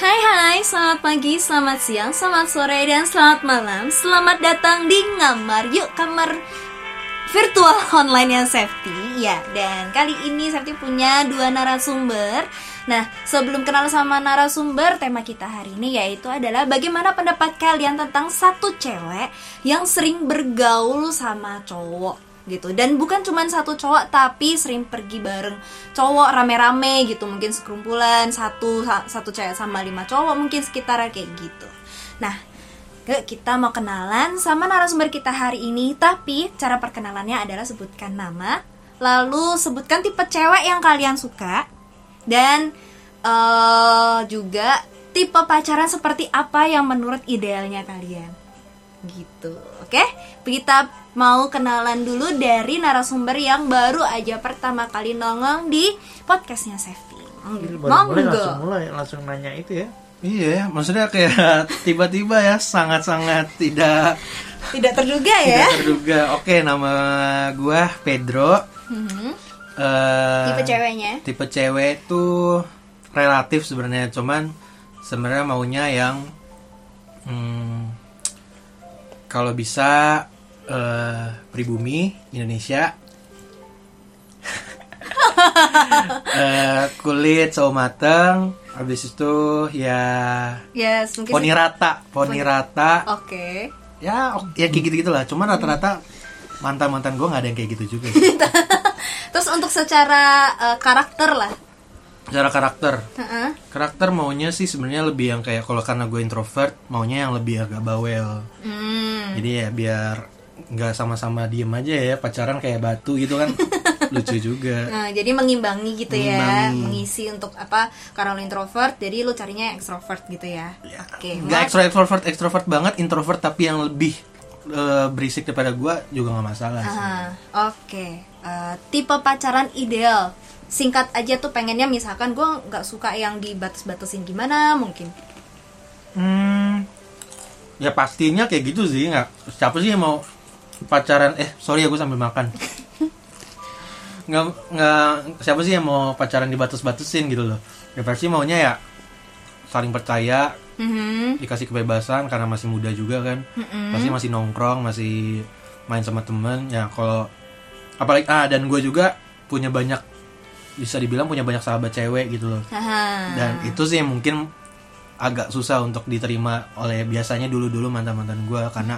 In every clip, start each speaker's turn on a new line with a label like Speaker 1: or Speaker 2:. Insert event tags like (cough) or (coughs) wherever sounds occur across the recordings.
Speaker 1: Hai hai, selamat pagi, selamat siang, selamat sore, dan selamat malam. Selamat datang di Ngamar Yuk Kamar virtual online yang safety. Ya, dan kali ini safety punya dua narasumber. Nah, sebelum kenal sama narasumber, tema kita hari ini yaitu adalah bagaimana pendapat kalian tentang satu cewek yang sering bergaul sama cowok gitu. Dan bukan cuma satu cowok tapi sering pergi bareng cowok rame-rame gitu. Mungkin sekumpulan satu satu cewek sama lima cowok mungkin sekitar kayak gitu. Nah ke kita mau kenalan sama narasumber kita hari ini. Tapi cara perkenalannya adalah sebutkan nama lalu sebutkan tipe cewek yang kalian suka dan uh, juga tipe pacaran seperti apa yang menurut idealnya kalian. Gitu oke? okay? Kita mau kenalan dulu dari narasumber yang baru aja pertama kali nongol di podcastnya Sefi
Speaker 2: monggo langsung mulai langsung nanya itu ya
Speaker 3: Iya, maksudnya kayak (laughs) tiba-tiba ya sangat-sangat tidak
Speaker 1: tidak terduga ya.
Speaker 3: Tidak terduga. Oke, nama gua Pedro.
Speaker 1: Mhm.
Speaker 3: Eh,
Speaker 1: Tipe ceweknya?
Speaker 3: Tipe cewek tuh relatif sebenarnya, cuman sebenarnya maunya yang hmm, kalau bisa eh, pribumi Indonesia. (laughs) Eh, kulit sawo mateng, habis itu ya
Speaker 1: Yes, mungkin
Speaker 3: poni rata, poni rata.
Speaker 1: Oke.
Speaker 3: Ya, ya kayak gitu-gitu lah. Cuman rata-rata mantan-mantan gue nggak ada yang kayak gitu juga. (laughs)
Speaker 1: Terus untuk secara eh, karakter lah.
Speaker 3: Secara karakter,
Speaker 1: Heeh.
Speaker 3: karakter maunya sih sebenarnya lebih yang kayak kalau karena gue introvert, maunya yang lebih agak bawel.
Speaker 1: Hmm.
Speaker 3: Jadi ya biar nggak sama-sama diem aja ya pacaran kayak batu gitu kan (laughs) lucu juga.
Speaker 1: Nah, jadi mengimbangi gitu ya,
Speaker 3: Mengimbangi.
Speaker 1: mengisi untuk apa? Karena lo introvert, jadi lo carinya extrovert gitu ya. Oke.
Speaker 3: Nggak
Speaker 1: Mas-
Speaker 3: extrovert extrovert extrovert banget, introvert tapi yang lebih eh, berisik daripada gue juga nggak masalah sih.
Speaker 1: Ah, Oke, Eh, tipe pacaran ideal. Singkat aja tuh pengennya misalkan gue nggak suka yang dibatas-batasin gimana mungkin.
Speaker 3: Hmm, ya pastinya kayak gitu sih nggak. Siapa sih yang mau pacaran? Eh sorry ya gue sambil makan. nggak nggak siapa sih yang mau pacaran dibatas-batasin gitu loh. Ya pasti maunya ya saling percaya,
Speaker 1: Mhm.
Speaker 3: dikasih kebebasan karena masih muda juga kan.
Speaker 1: Mm-mm.
Speaker 3: Pasti masih nongkrong, masih main sama temen. Ya kalau apalagi ah dan gue juga punya banyak bisa dibilang punya banyak sahabat cewek gitu loh dan itu sih yang mungkin agak susah untuk diterima oleh biasanya dulu-dulu mantan-mantan gue karena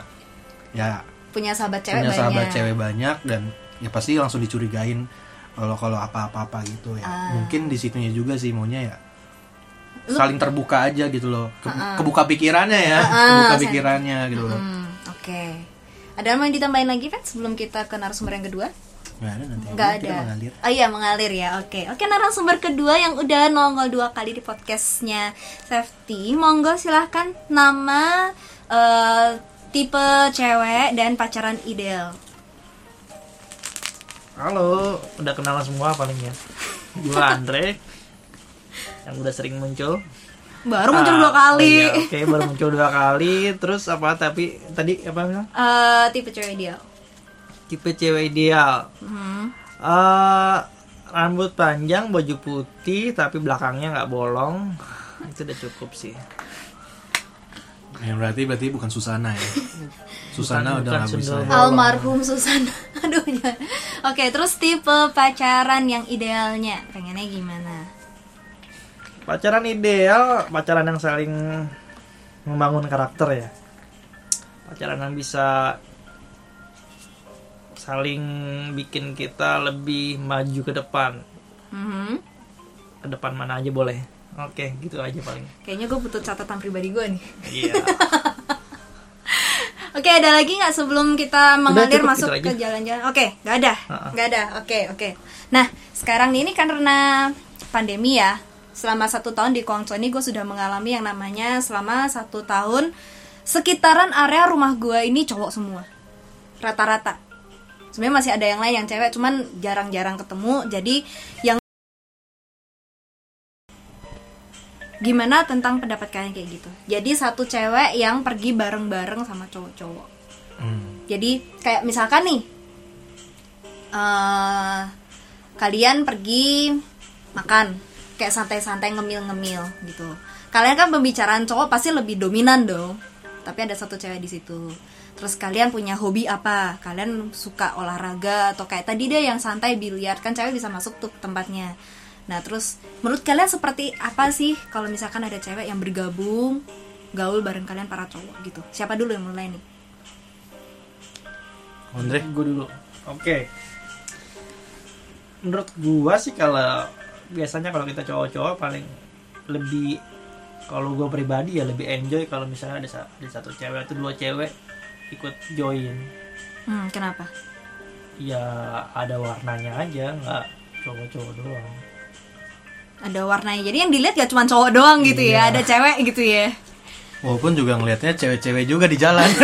Speaker 3: ya
Speaker 1: punya sahabat cewek
Speaker 3: punya
Speaker 1: banyak.
Speaker 3: sahabat cewek banyak dan ya pasti langsung dicurigain kalau kalau apa-apa gitu ya
Speaker 1: Ah.
Speaker 3: mungkin di situnya juga sih maunya ya
Speaker 1: Lu-
Speaker 3: saling terbuka aja gitu loh Ke-
Speaker 1: Ah, ah.
Speaker 3: kebuka pikirannya ya
Speaker 1: Ah, ah,
Speaker 3: kebuka pikirannya gitu loh
Speaker 1: Hmm, Oke. Ada yang mau ditambahin lagi, Pet, sebelum kita ke narasumber yang kedua?
Speaker 3: nggak ada nanti
Speaker 1: Nggak ada.
Speaker 3: mengalir
Speaker 1: Oh iya mengalir ya. Oke. Oke narasumber kedua yang udah nongol dua kali di podcastnya Safety. Monggo silahkan nama eh, tipe cewek dan pacaran ideal.
Speaker 2: halo udah kenalan semua paling ya gua (laughs) Andre yang udah sering muncul
Speaker 1: Baru muncul
Speaker 2: Ah,
Speaker 1: dua kali.
Speaker 2: iya, oke baru muncul dua kali terus apa tapi tadi apa bilang
Speaker 1: Eh, tipe cewek ideal.
Speaker 2: tipe cewek ideal
Speaker 1: Hmm.
Speaker 2: Eh, rambut panjang baju putih tapi belakangnya nggak bolong itu udah cukup sih
Speaker 3: yang berarti berarti bukan Susana ya (laughs) Susana
Speaker 2: Bukan-
Speaker 3: udah
Speaker 2: bukan
Speaker 3: nggak bisa ya.
Speaker 1: Almarhum Susana. (laughs) Aduh jangan. Oke, terus tipe pacaran yang idealnya pengennya gimana?
Speaker 2: pacaran ideal pacaran yang saling membangun karakter ya pacaran yang bisa saling bikin kita lebih maju ke depan
Speaker 1: Mhm.
Speaker 2: ke depan mana aja boleh oke gitu aja paling
Speaker 1: Kayaknya gue butuh catatan pribadi gue nih.
Speaker 2: iya (laughs)
Speaker 1: Oke, ada lagi nggak sebelum kita mengalir
Speaker 2: cukup,
Speaker 1: masuk
Speaker 2: gitu
Speaker 1: ke jalan-jalan? Oke, nggak ada, nggak ada. Oke, oke. Nah, sekarang ini karena pandemi ya, selama satu tahun di Guangzhou ini gue sudah mengalami yang namanya selama satu tahun sekitaran area rumah gue ini cowok semua, rata-rata. Sebenarnya masih ada yang lain yang cewek, cuman jarang-jarang ketemu. Jadi yang gimana tentang pendapat kalian kayak gitu? Jadi satu cewek yang pergi bareng-bareng sama cowok-cowok.
Speaker 3: Hmm.
Speaker 1: Jadi kayak misalkan nih, eh kalian pergi makan, kayak santai-santai ngemil-ngemil gitu kalian kan pembicaraan cowok pasti lebih dominan dong tapi ada satu cewek di situ terus kalian punya hobi apa kalian suka olahraga atau kayak tadi deh yang santai biliar kan cewek bisa masuk tuh tempatnya nah terus menurut kalian seperti apa sih kalau misalkan ada cewek yang bergabung gaul bareng kalian para cowok gitu? Siapa dulu yang mulai nih?
Speaker 3: Andre?
Speaker 2: Gue dulu. Oke. Menurut gua sih kalau biasanya kalau kita cowok-cowok paling lebih kalau gua pribadi ya lebih enjoy kalau misalnya ada, ada satu cewek atau dua cewek ikut join.
Speaker 1: Hmm, kenapa?
Speaker 2: Ya ada warnanya aja nggak cowok-cowok doang
Speaker 1: ada warnanya. Jadi yang dilihat gak cuma cowok doang gitu ya ada cewek gitu ya.
Speaker 3: Walaupun juga ngelihatnya cewek-cewek juga di jalan. (laughs)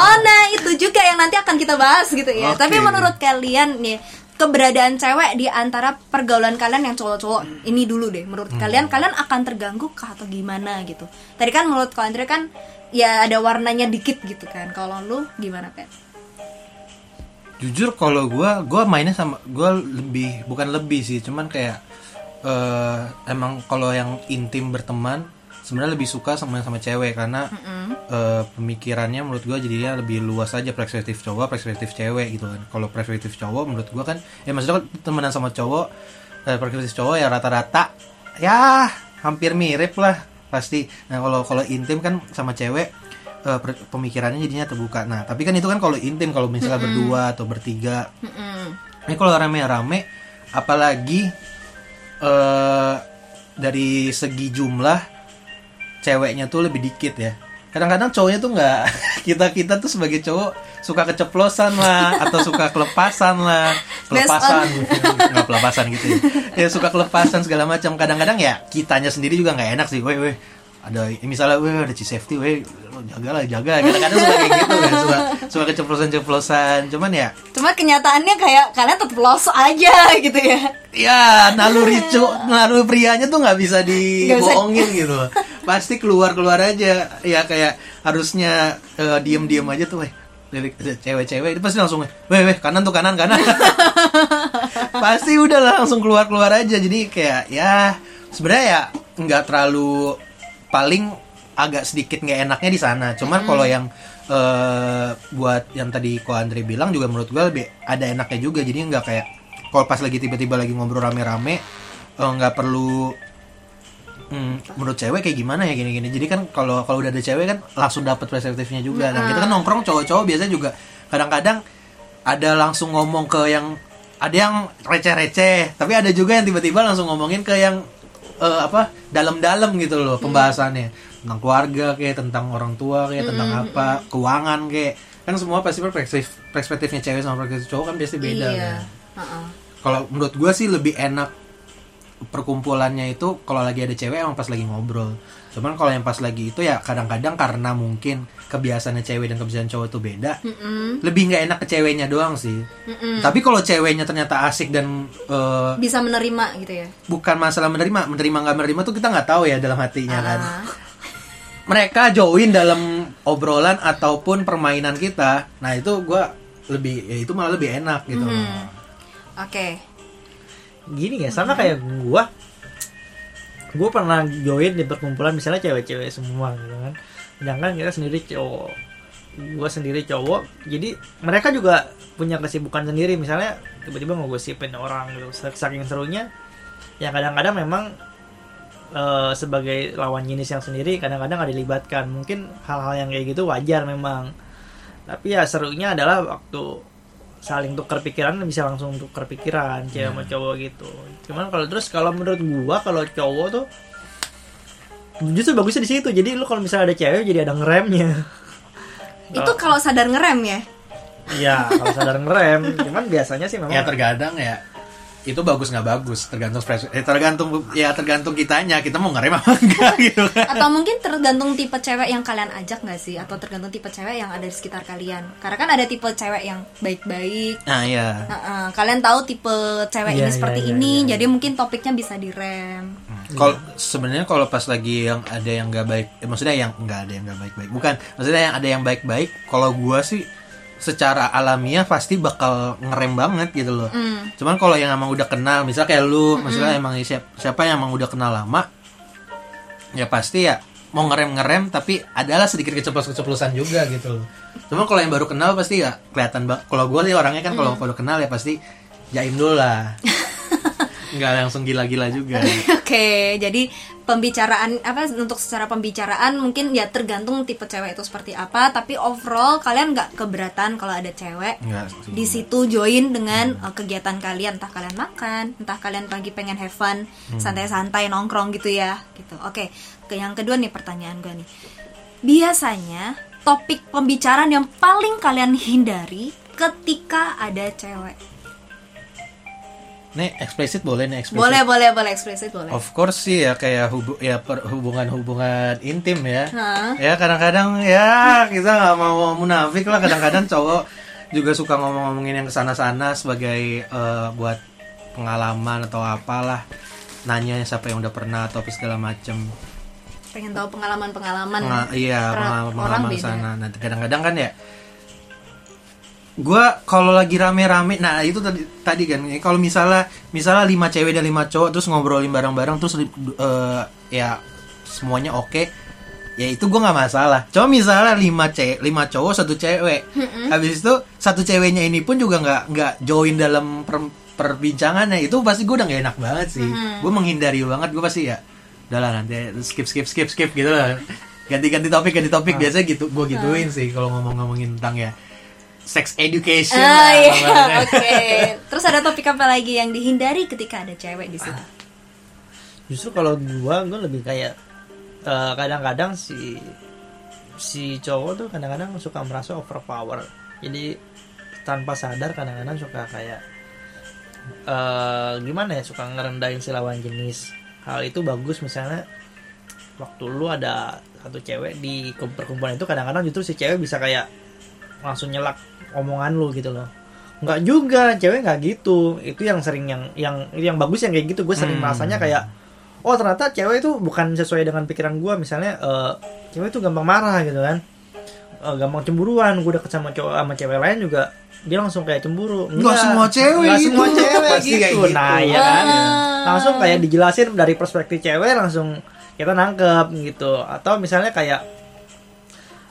Speaker 1: Oh nah itu juga yang nanti akan kita bahas gitu ya.
Speaker 3: Oke.
Speaker 1: tapi menurut kalian nih keberadaan cewek di antara pergaulan kalian yang cowok-cowok ini dulu deh. Menurut kalian kalian akan terganggu kah atau gimana gitu? Tadi kan menurut kau Andre kan ya ada warnanya dikit gitu kan. Kalau lu gimana Pet?
Speaker 3: jujur kalau gua gua mainnya sama gua lebih bukan lebih sih cuman kayak eh emang kalau yang intim berteman sebenarnya lebih suka sama sama cewek karena eh, pemikirannya menurut gua jadinya lebih luas aja perspektif cowok perspektif cewek gitu kan. Kalau perspektif cowok menurut gua kan ya maksudnya kan temenan sama cowok eh, perspektif cowok ya rata-rata ya hampir mirip lah pasti. Nah kalau kalau intim kan sama cewek per- pemikirannya jadinya terbuka. Nah tapi kan itu kan kalau intim kalau misalnya berdua atau bertiga.
Speaker 1: Mm-mm.
Speaker 3: ini kalau rame-rame apalagi eh dari segi jumlah ceweknya tuh lebih dikit ya. Kadang-kadang cowoknya tuh nggak (laughs) kita kita tuh sebagai cowok suka keceplosan lah atau suka kelepasan lah. (laughs) Kelepasan (laughs) nggak kelepasan gitu ya. ya suka kelepasan segala macam. Kadang-kadang ya kitanya sendiri juga nggak enak sih. Weh weh ada misalnya weh ada safety weh jaga lah jaga kadang-kadang suka kayak gitu ya suka suka keceplosan-ceplosan cuman ya
Speaker 1: cuma kenyataannya kayak kalian tetap los aja gitu ya
Speaker 3: Ya, naluri cu, naluri prianya tuh nggak bisa dibohongin gitu. Pasti keluar keluar aja. Ya kayak harusnya eh, diem-diem aja tuh, weh. Dari cewek-cewek itu pasti langsung, weh, weh, kanan tuh kanan kanan. (laughs) pasti udah lah, langsung keluar keluar aja. Jadi kayak ya sebenarnya ya nggak terlalu paling agak sedikit nggak enaknya di sana. Cuman kalau yang eh, buat yang tadi ko Andre bilang juga menurut gue lebih ada enaknya juga. Jadi nggak kayak kalau pas lagi tiba-tiba lagi ngobrol rame-rame eh, nggak perlu hmm, menurut cewek kayak gimana ya gini-gini. Jadi kan kalau kalau udah ada cewek kan langsung dapat perspektifnya juga. Dan kita kan nongkrong cowok-cowok biasanya juga kadang-kadang ada langsung ngomong ke yang ada yang receh-receh, tapi ada juga yang tiba-tiba langsung ngomongin ke yang eh, apa dalam-dalam gitu loh pembahasannya tentang keluarga kayak tentang orang tua kayak tentang apa keuangan kayak kan semua pasti perspektif perspektifnya cewek sama perspektif cowok kan pasti beda
Speaker 1: iya
Speaker 3: kan.
Speaker 1: Heeh.
Speaker 3: Kalau menurut gue sih lebih enak perkumpulannya itu kalau lagi ada cewek emang pas lagi ngobrol. Cuman kalau yang pas lagi itu ya kadang-kadang karena mungkin kebiasaannya cewek dan kebiasaan cowok itu beda,
Speaker 1: Mm-mm.
Speaker 3: lebih nggak enak ke ceweknya doang sih.
Speaker 1: Mm-mm.
Speaker 3: Tapi kalau ceweknya ternyata asik dan eh,
Speaker 1: bisa menerima gitu ya
Speaker 3: bukan masalah menerima, menerima nggak menerima tuh kita nggak tahu ya dalam hatinya kan.
Speaker 1: Ah.
Speaker 3: Mereka join dalam obrolan ataupun permainan kita, nah itu gua lebih ya itu malah lebih enak gitu.
Speaker 1: Hmm. oke
Speaker 2: gini ya sama kayak gua gua pernah join di perkumpulan misalnya cewek-cewek semua gitu kan. Sedangkan kita sendiri cowok. Gua sendiri cowok. Jadi mereka juga punya kesibukan sendiri. Misalnya tiba-tiba ngegosipin orang gitu. Saking serunya ya kadang-kadang memang eh, sebagai lawan jenis yang sendiri kadang-kadang ada dilibatkan. Mungkin hal-hal yang kayak gitu wajar memang. Tapi ya serunya adalah waktu saling tukar pikiran bisa langsung tukar pikiran cewek sama cowok gitu. Cuman kalau terus kalau menurut gua kalau cowok tuh justru bagusnya di situ. Jadi lu kalau misalnya ada cewek jadi ada ngeremnya. (laughs)
Speaker 1: Itu kalau sadar ngerem ya?
Speaker 3: Iya,
Speaker 2: ya kalau sadar ngerem. Cuman biasanya sih memang
Speaker 3: ya terkadang ya itu bagus nggak bagus tergantung eh, tergantung ya tergantung kitanya kita mau ngerem apa enggak (laughs) gitu kan.
Speaker 1: Atau mungkin tergantung tipe cewek yang kalian ajak nggak sih? Atau tergantung tipe cewek yang ada di sekitar kalian? Karena kan ada tipe cewek yang baik-baik.
Speaker 3: Nah ya
Speaker 1: Heeh, kalian tahu tipe cewek
Speaker 2: Iya,
Speaker 1: ini
Speaker 2: iya,
Speaker 1: seperti
Speaker 2: iya,
Speaker 1: ini
Speaker 2: iya,
Speaker 1: jadi mungkin topiknya bisa direm.
Speaker 3: Kalau sebenarnya kalau pas lagi yang ada yang nggak baik eh, maksudnya yang nggak ada yang nggak baik baik bukan maksudnya yang ada yang baik baik kalau gua sih secara alamiah pasti bakal ngerem banget gitu loh.
Speaker 1: Hmm.
Speaker 3: Cuman kalau yang emang udah kenal, misal kayak lu, maksudnya emang siapa, siapa yang emang udah kenal lama, ya pasti ya mau ngerem-ngerem tapi adalah sedikit keceplos-keceplosan juga gitu loh. Cuman kalau yang baru kenal pasti ya kelihatan. Kalau gue sih orangnya kan kalau baru kenal ya pasti jaim dulu lah. (laughs) Nggak langsung gila-gila juga. (laughs)
Speaker 1: Oke, jadi pembicaraan apa untuk secara pembicaraan mungkin ya tergantung tipe cewek itu seperti apa, tapi overall kalian nggak keberatan kalau ada cewek
Speaker 3: Nggak
Speaker 1: di situ join dengan uh, kegiatan kalian, entah kalian makan, entah kalian lagi pengen have fun, santai-santai nongkrong gitu ya, gitu. Oke, ke yang kedua nih pertanyaan gue nih. Biasanya topik pembicaraan yang paling kalian hindari ketika ada cewek.
Speaker 3: Nih eksplisit boleh nih eksplisit.
Speaker 1: Boleh, boleh, boleh eksplisit boleh.
Speaker 3: Of course sih ya kayak hubu ya hubungan-hubungan intim ya.
Speaker 1: Hah?
Speaker 3: Ya kadang-kadang ya kita nggak mau munafik lah kadang-kadang cowok juga suka ngomong-ngomongin yang ke sana-sana sebagai eh, buat pengalaman atau apalah nanya siapa yang udah pernah atau apa segala macem
Speaker 1: pengen tahu pengalaman-pengalaman
Speaker 3: Penga- iya
Speaker 1: orang
Speaker 3: pengalaman-pengalaman sana nah kadang-kadang kan ya gua kalau lagi rame-rame nah itu tadi tadi kan kalau misalnya misalnya lima cewek dan lima cowok terus ngobrolin bareng-bareng terus eh, ya semuanya oke ya itu gua nggak masalah. Cuma misalnya lima cewek lima cowok satu cewek. Habis itu satu ceweknya ini pun juga nggak nggak join dalam per- perbincangannya itu pasti gue udah gak enak banget sih. Gue menghindari banget gue pasti ya udah lah nanti skip skip skip skip gitu lah. Ganti-ganti topik ganti topik biasanya gitu gue gituin sih kalau ngomong-ngomongin tentang ya sex education
Speaker 1: Ah,
Speaker 3: lah
Speaker 1: iya, oke. Terus ada topik apa lagi yang dihindari ketika ada cewek di situ?
Speaker 2: Justru kalau gua gua lebih kayak eh, kadang-kadang si si cowok tuh kadang-kadang suka merasa overpower. Jadi tanpa sadar kadang-kadang suka kayak eh gimana ya suka ngerendahin si lawan jenis. Hal itu bagus misalnya waktu lu ada satu cewek di kum- perkumpulan itu kadang-kadang justru si cewek bisa kayak langsung nyelak omongan lu gitu loh. Nggak juga, cewek nggak gitu. Itu yang sering yang yang yang bagus yang kayak gitu. Gue sering
Speaker 3: Hmm.
Speaker 2: merasanya kayak oh ternyata cewek itu bukan sesuai dengan pikiran gue misalnya eh, cewek itu gampang marah gitu kan Eh, gampang cemburuan gue deket sama cowok sama cewek lain juga dia langsung kayak cemburu
Speaker 3: Nggak semua cewek
Speaker 2: Nggak
Speaker 3: gitu.
Speaker 2: semua (laughs) cewek
Speaker 3: Pasti kayak
Speaker 2: gitu
Speaker 3: gitu.
Speaker 2: nah ya kan
Speaker 1: Ah.
Speaker 2: langsung kayak dijelasin dari perspektif cewek langsung kita nangkep gitu atau misalnya kayak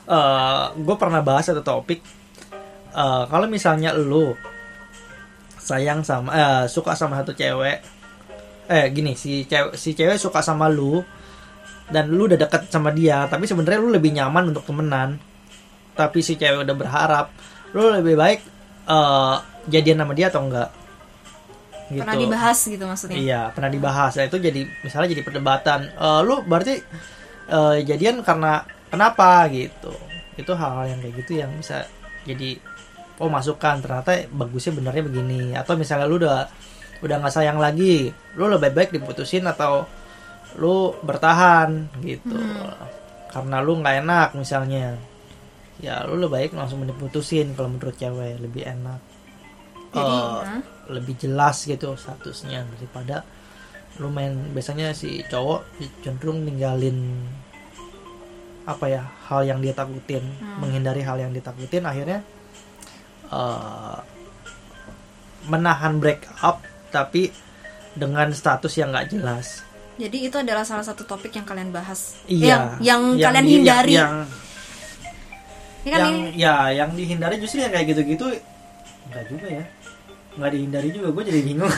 Speaker 2: eh gue pernah bahas satu topik eh, kalau misalnya lu sayang sama eh, suka sama satu cewek eh gini si cewek si cewek suka sama lu dan lu udah deket sama dia tapi sebenarnya lu lebih nyaman untuk temenan tapi si cewek udah berharap lu lebih baik eh, jadian sama dia atau enggak gitu.
Speaker 1: Pernah dibahas gitu maksudnya?
Speaker 2: Iya, pernah dibahas. Nah, itu jadi misalnya jadi perdebatan. Eh, lu berarti eh, jadian karena kenapa gitu. Itu hal-hal yang kayak gitu yang bisa jadi oh masukan ternyata bagusnya benernya begini atau misalnya lu udah udah nggak sayang lagi, lu lebih baik diputusin atau lu bertahan gitu. Karena lu nggak enak misalnya. Ya, lu lebih baik langsung diputusin kalau menurut cewek lebih enak.
Speaker 1: Jadi, hah?
Speaker 2: lebih jelas gitu statusnya daripada lu main biasanya si cowok cenderung ninggalin apa ya hal yang dia takutin menghindari hal yang ditakutin akhirnya eh, menahan break up tapi dengan status yang nggak jelas
Speaker 1: Jadi itu adalah salah satu topik yang kalian bahas.
Speaker 2: iya
Speaker 1: Yang, yang, kalian
Speaker 2: di-
Speaker 1: hindari.
Speaker 2: yang,
Speaker 1: Ini kan
Speaker 2: yang
Speaker 1: ini
Speaker 2: ya yang dihindari justru yang kayak gitu-gitu enggak juga ya nggak dihindari juga gue jadi bingung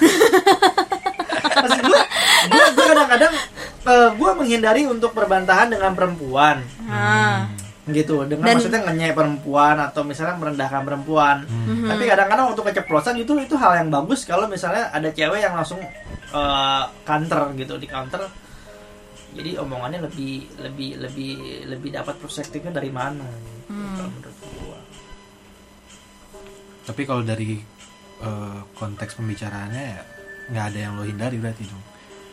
Speaker 2: (laughs) maksud gue gue gue kadang-kadang eh, gue menghindari untuk berbantahan dengan perempuan
Speaker 1: Ah.
Speaker 2: Gitu dengan
Speaker 1: Dan-
Speaker 2: maksudnya ngenyek perempuan atau misalnya merendahkan perempuan
Speaker 1: Mhm.
Speaker 2: tapi kadang-kadang untuk keceplosan itu itu hal yang bagus kalau misalnya ada cewek yang langsung eh, counter gitu di counter jadi omongannya lebih lebih lebih lebih dapat perspektifnya dari mana gitu,
Speaker 1: Hmm.
Speaker 2: kalau menurut gua.
Speaker 3: Tapi kalau dari eh, konteks pembicaraannya ya nggak ada yang lo hindari berarti dong.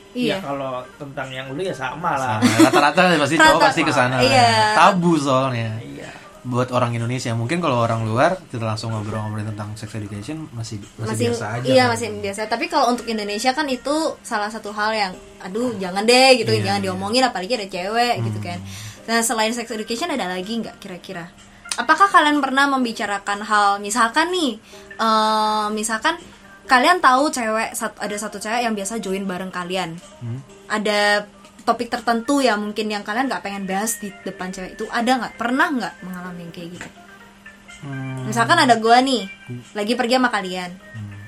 Speaker 1: Iya.
Speaker 2: Ya, kalau tentang yang dulu ya sama lah.
Speaker 3: Rata-rata pasti cowok
Speaker 1: Rata-
Speaker 3: pasti ke sana.
Speaker 1: Iya.
Speaker 3: Tabu soalnya.
Speaker 2: Iya.
Speaker 3: Buat orang Indonesia mungkin kalau orang luar kita langsung ngobrol-ngobrol tentang sex education masih masih,
Speaker 1: masih
Speaker 3: biasa aja.
Speaker 1: iya
Speaker 3: kan.
Speaker 1: masih biasa tapi kalau untuk Indonesia kan itu salah satu hal yang aduh jangan deh gitu
Speaker 3: Iya,
Speaker 1: jangan
Speaker 3: iya.
Speaker 1: diomongin apalagi ada cewek gitu kan nah selain sex education ada lagi nggak kira-kira apakah kalian pernah membicarakan hal misalkan nih eh, misalkan kalian tahu cewek ada satu cewek yang biasa join bareng kalian.
Speaker 3: Hmm.
Speaker 1: ada topik tertentu ya mungkin yang kalian nggak pengen bahas di depan cewek itu. Ada nggak? Pernah nggak mengalami yang kayak gitu?
Speaker 3: Hmm,
Speaker 1: misalkan ada gua nih lagi pergi sama kalian.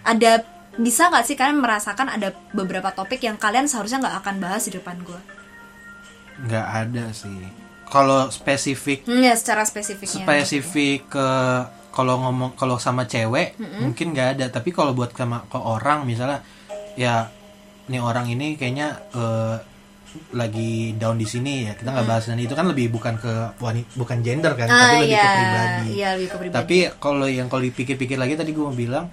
Speaker 1: Ada bisa nggak sih kalian merasakan ada beberapa topik yang kalian seharusnya nggak akan bahas di depan gua?
Speaker 3: Nggak ada sih. Kalau spesifik
Speaker 1: hmm, ya secara spesifiknya.
Speaker 3: Spesifik ke kalau ngomong kalau sama cewek mungkin nggak ada. Tapi kalau buat sama ke orang misalnya ya nih orang ini kayaknya eh, lagi down di sini ya kita nggak bahas. Dan itu kan lebih bukan ke wanita bukan gender kan
Speaker 1: ah
Speaker 3: tapi lebih
Speaker 1: iya.
Speaker 3: ke pribadi.
Speaker 1: Iya lebih ke pribadi.
Speaker 3: Tapi kalau yang kalau dipikir-pikir lagi tadi gue mau bilang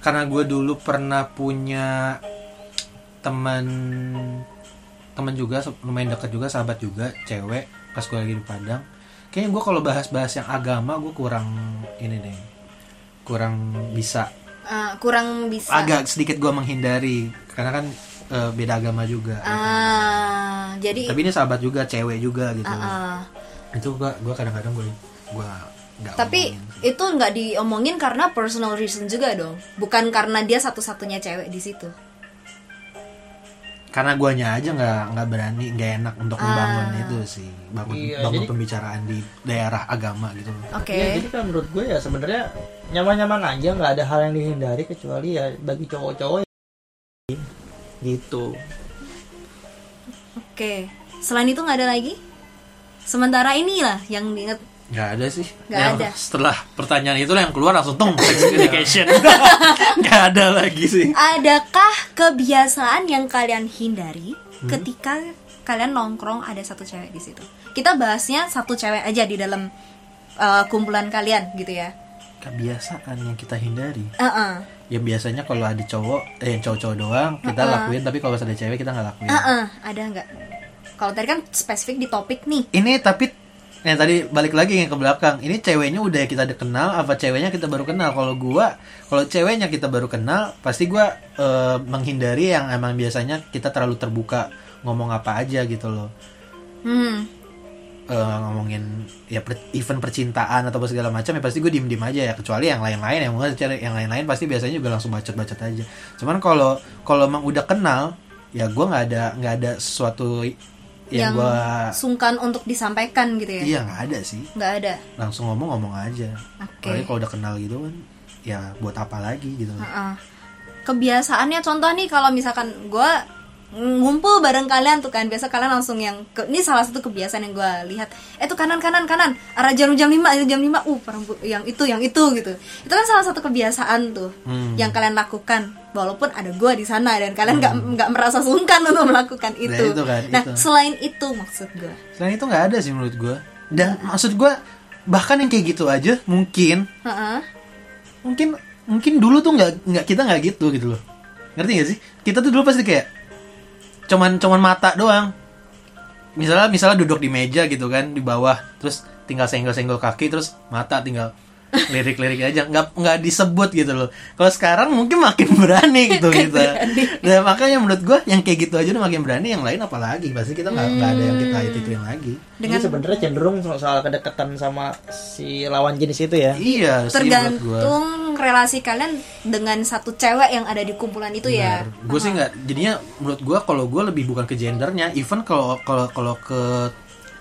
Speaker 3: karena gue dulu pernah punya teman teman juga lumayan dekat juga sahabat juga cewek pas gue lagi di Padang kayaknya gue kalau bahas-bahas yang agama gue kurang ini deh. Kurang bisa.
Speaker 1: Ah, kurang bisa.
Speaker 3: Agak sedikit gue menghindari karena kan eh, beda agama juga
Speaker 1: ah jadi
Speaker 3: tapi ini sahabat juga cewek juga gitu.
Speaker 1: Ah, ah.
Speaker 3: itu gue gua kadang-kadang gue gue nggak
Speaker 1: tapi
Speaker 3: omongin.
Speaker 1: itu nggak diomongin karena personal reason juga dong. Bukan karena dia satu-satunya cewek di situ
Speaker 3: karena guanya aja nggak nggak berani nggak enak untuk membangun itu sih. Bangun
Speaker 2: Iya,
Speaker 3: bangun
Speaker 2: jadi-
Speaker 3: pembicaraan di daerah agama gitu.
Speaker 1: Oke.
Speaker 2: Iya, jadi kan menurut gue ya sebenarnya nyaman-nyaman aja nggak ada hal yang dihindari kecuali ya bagi cowok-cowok ya, gitu.
Speaker 1: oke. Selain itu nggak ada lagi? Sementara inilah yang diinget
Speaker 3: nggak ada sih.
Speaker 1: Nggak
Speaker 3: Yang
Speaker 1: ada.
Speaker 3: setelah pertanyaan itu yang keluar langsung tung sex education. (laughs) Nggak ada lagi sih.
Speaker 1: Adakah kebiasaan yang kalian hindari ketika kalian nongkrong ada satu cewek di situ? Kita bahasnya satu cewek aja di dalam uh, kumpulan kalian gitu ya.
Speaker 3: Kebiasaan yang kita hindari?
Speaker 1: Heeh.
Speaker 3: ya biasanya kalau ada cowok eh yang cowok-cowok doang kita lakuin. Tapi kalau ada cewek kita nggak lakuin.
Speaker 1: Heeh, ada nggak? Kalau tadi kan spesifik di topik nih.
Speaker 3: Ini tapi yang tadi balik lagi yang ke belakang. Ini ceweknya udah kita kenal apa ceweknya kita baru kenal? Kalau gua kalau ceweknya kita baru kenal pasti gua eh, menghindari yang emang biasanya kita terlalu terbuka ngomong apa aja gitu loh.
Speaker 1: Hmm.
Speaker 3: Eh, ngomongin ya per- event percintaan atau segala macam ya pasti gue diem diem aja ya. Kecuali yang lain-lain yang mungkin cari yang lain-lain pasti biasanya juga langsung bacot-bacot aja. Cuman kalau kalau emang udah kenal ya gue nggak ada nggak ada sesuatu
Speaker 1: yang
Speaker 3: yang, gua
Speaker 1: sungkan untuk disampaikan gitu ya?
Speaker 3: Iya nggak ada sih.
Speaker 1: Nggak ada?
Speaker 3: Langsung ngomong ngomong aja.
Speaker 1: Oke.
Speaker 3: Apalagi kalau udah kenal gitu kan ya buat apa lagi gitu.
Speaker 1: Heeh. kebiasaannya contoh nih kalau misalkan gue ngumpul bareng kalian tuh kan. Biasa kalian langsung yang ke, ini salah satu kebiasaan yang gue lihat. Eh tuh kanan kanan kanan. Arah jam jam lima jam lima. Uh perempu- yang itu yang itu gitu. Itu kan salah satu kebiasaan tuh
Speaker 3: Hmm.
Speaker 1: yang kalian lakukan. Walaupun ada gue di sana dan kalian nggak nggak merasa sungkan untuk melakukan itu,
Speaker 3: Hmm. itu kan,
Speaker 1: nah
Speaker 3: itu.
Speaker 1: selain itu maksud gue
Speaker 3: selain itu nggak ada sih menurut gue dan maksud gue bahkan yang kayak gitu aja mungkin
Speaker 1: Heeh.
Speaker 3: mungkin mungkin dulu tuh nggak nggak kita nggak gitu gitu loh. Ngerti gak sih? Kita tuh dulu pasti kayak cuman cuman mata doang. Misalnya misalnya duduk di meja gitu kan di bawah terus tinggal senggol senggol kaki terus mata tinggal lirik-lirik aja nggak nggak disebut gitu loh. Kalau sekarang mungkin makin berani gitu kita nah makanya menurut gue yang kayak gitu aja udah makin berani yang lain apalagi? Pasti kita nggak nggak ada yang kita itu ituin lagi.
Speaker 1: Dengan
Speaker 2: sebenarnya cenderung so- soal kedekatan sama si lawan jenis itu ya.
Speaker 3: iya sih menurut gue
Speaker 1: tergantung relasi kalian dengan satu cewek yang ada di kumpulan itu ya.
Speaker 3: Gue sih nggak jadinya menurut gue kalau gue lebih bukan ke gendernya even kalau kalau kalau ke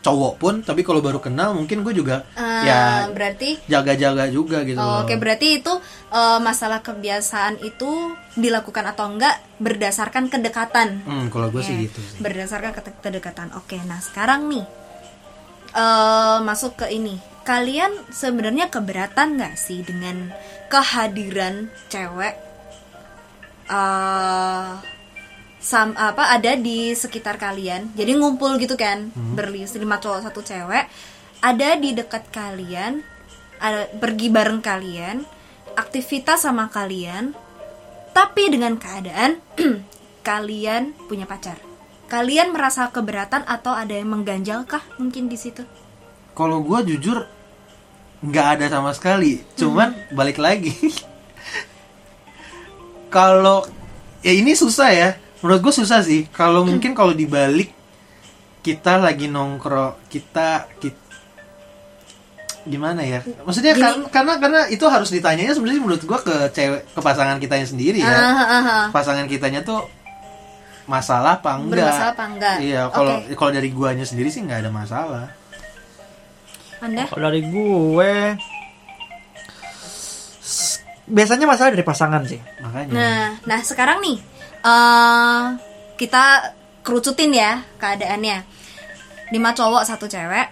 Speaker 3: cowok pun tapi kalau baru kenal mungkin gue juga
Speaker 1: Ah,
Speaker 3: ya
Speaker 1: berarti
Speaker 3: jaga-jaga juga gitu
Speaker 1: oh, oke berarti itu eh, masalah kebiasaan itu dilakukan atau enggak berdasarkan kedekatan?
Speaker 3: Hmm, kalau gue sih
Speaker 1: Ya,
Speaker 3: gitu sih.
Speaker 1: berdasarkan kedekatan. Oke nah sekarang nih eh masuk ke ini. Kalian sebenarnya keberatan nggak sih dengan kehadiran cewek eh sam apa ada di sekitar kalian jadi ngumpul gitu kan berlis lima cowok satu cewek ada di dekat kalian ada pergi bareng kalian aktivitas sama kalian tapi dengan keadaan (clears throat) kalian punya pacar kalian merasa keberatan atau ada yang mengganjalkah mungkin di situ
Speaker 3: Kalau gue jujur nggak ada sama sekali. Cuman
Speaker 1: Hmm.
Speaker 3: balik lagi. (laughs) kalau ya ini susah ya. Menurut gue susah sih. Kalau
Speaker 1: Hmm.
Speaker 3: mungkin kalau dibalik kita lagi nongkrong kita, kita gimana ya maksudnya
Speaker 1: Gini.
Speaker 3: kan- karena karena itu harus ditanyanya sebenarnya menurut gua ke cewek ke pasangan kitanya sendiri ya
Speaker 1: Ah, ah, ah.
Speaker 3: pasangan kitanya tuh masalah apa enggak
Speaker 1: Bermasalah apa enggak?
Speaker 3: iya kalau
Speaker 1: Oke.
Speaker 3: kalau dari guanya sendiri sih nggak ada masalah
Speaker 1: Anda?
Speaker 2: Kalau dari gue biasanya masalah dari pasangan sih.
Speaker 3: makanya
Speaker 1: Nah, nah sekarang nih eh kita kerucutin ya keadaannya. Lima cowok satu cewek.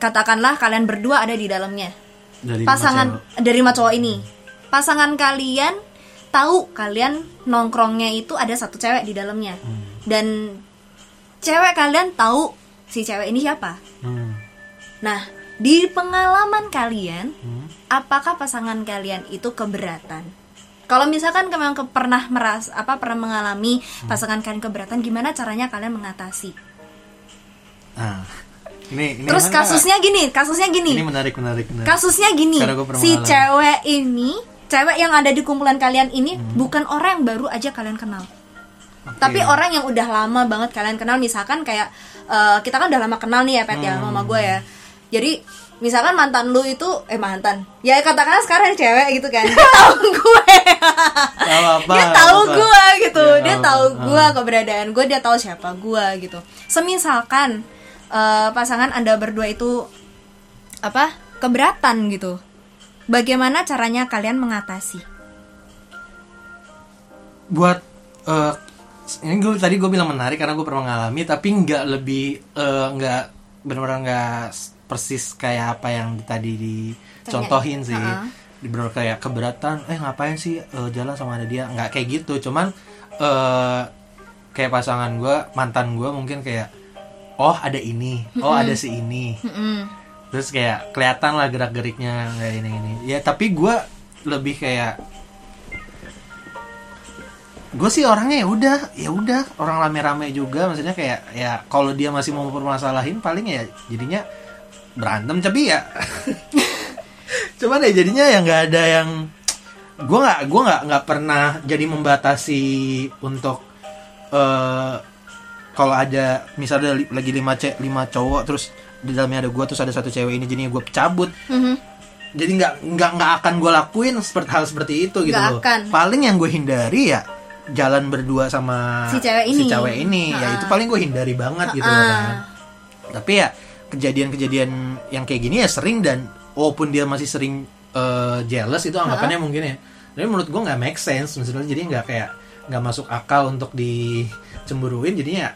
Speaker 1: Katakanlah kalian berdua ada di dalamnya.
Speaker 3: dari
Speaker 1: Pasangan
Speaker 3: masalah.
Speaker 1: dari lima cowok ini. Pasangan kalian tahu kalian nongkrongnya itu ada satu cewek di dalamnya.
Speaker 3: Hmm.
Speaker 1: Dan cewek kalian tahu si cewek ini siapa.
Speaker 3: Hmm.
Speaker 1: Nah, di pengalaman kalian
Speaker 3: Hmm.
Speaker 1: apakah pasangan kalian itu keberatan? Kalau misalkan kalian ke- pernah meras apa pernah mengalami
Speaker 3: Hmm.
Speaker 1: pasangan kalian keberatan, gimana caranya kalian mengatasi?
Speaker 3: Nah, ini, ini
Speaker 1: Terus kasusnya gini, kasusnya
Speaker 3: ini
Speaker 1: gini,
Speaker 3: menarik menarik menarik.
Speaker 1: kasusnya gini, si
Speaker 3: mengalami.
Speaker 1: cewek ini, cewek yang ada di kumpulan kalian ini
Speaker 3: Hmm.
Speaker 1: bukan orang yang baru aja kalian kenal,
Speaker 3: Oke.
Speaker 1: tapi orang yang udah lama banget kalian kenal. Misalkan kayak eh, kita kan udah lama kenal nih ya Pet ya
Speaker 3: Hmm.
Speaker 1: sama gue ya. Jadi misalkan mantan lu itu eh mantan, ya katakanlah sekarang ada cewek gitu kan, (laughs) dia tahu gue.
Speaker 3: Apa,
Speaker 1: dia tahu
Speaker 3: apa.
Speaker 1: gue gitu
Speaker 3: Ya,
Speaker 1: dia tahu
Speaker 3: Ah.
Speaker 1: gue keberadaan gue dia tahu siapa gue gitu semisalkan eh, pasangan anda berdua itu apa keberatan gitu bagaimana caranya kalian mengatasi
Speaker 3: buat eh, ini gue tadi gue bilang menarik karena gue pernah mengalami tapi nggak lebih eh, nggak benar-benar nggak persis kayak apa yang tadi dicontohin sih. Di benar kayak keberatan eh ngapain sih eh, jalan sama ada dia? Nggak kayak gitu cuman eh kayak pasangan gue mantan gue mungkin kayak oh ada ini oh ada si ini.
Speaker 1: Mm-mm.
Speaker 3: terus kayak kelihatan lah gerak geriknya kayak ini ini ya tapi gue lebih kayak gue sih orangnya ya udah ya udah orang rame-rame juga. Maksudnya kayak ya kalau dia masih mau permasalahin paling ya jadinya berantem tapi ya (laughs) cuman ya jadinya ya nggak ada yang gue nggak gue nggak nggak pernah jadi membatasi untuk eh kalau ada misalnya li- lagi lima cek lima cowok terus di dalamnya ada gue terus ada satu cewek ini jadinya gue cabut
Speaker 1: Mhm.
Speaker 3: jadi nggak nggak nggak akan gue lakuin seperti hal seperti itu gitu
Speaker 1: Nggak
Speaker 3: loh
Speaker 1: akan.
Speaker 3: paling yang gue hindari ya jalan berdua sama
Speaker 1: Si cewek ini.
Speaker 3: cewek ini ya
Speaker 1: Ha-ha.
Speaker 3: itu paling gue hindari banget gitu loh kan tapi ya kejadian-kejadian yang kayak gini ya sering dan walaupun dia masih sering eh, jealous itu anggapannya mungkin ya. Tapi menurut gue nggak make sense maksudnya. Jadi nggak kayak nggak masuk akal untuk dicemburuin. Jadinya ya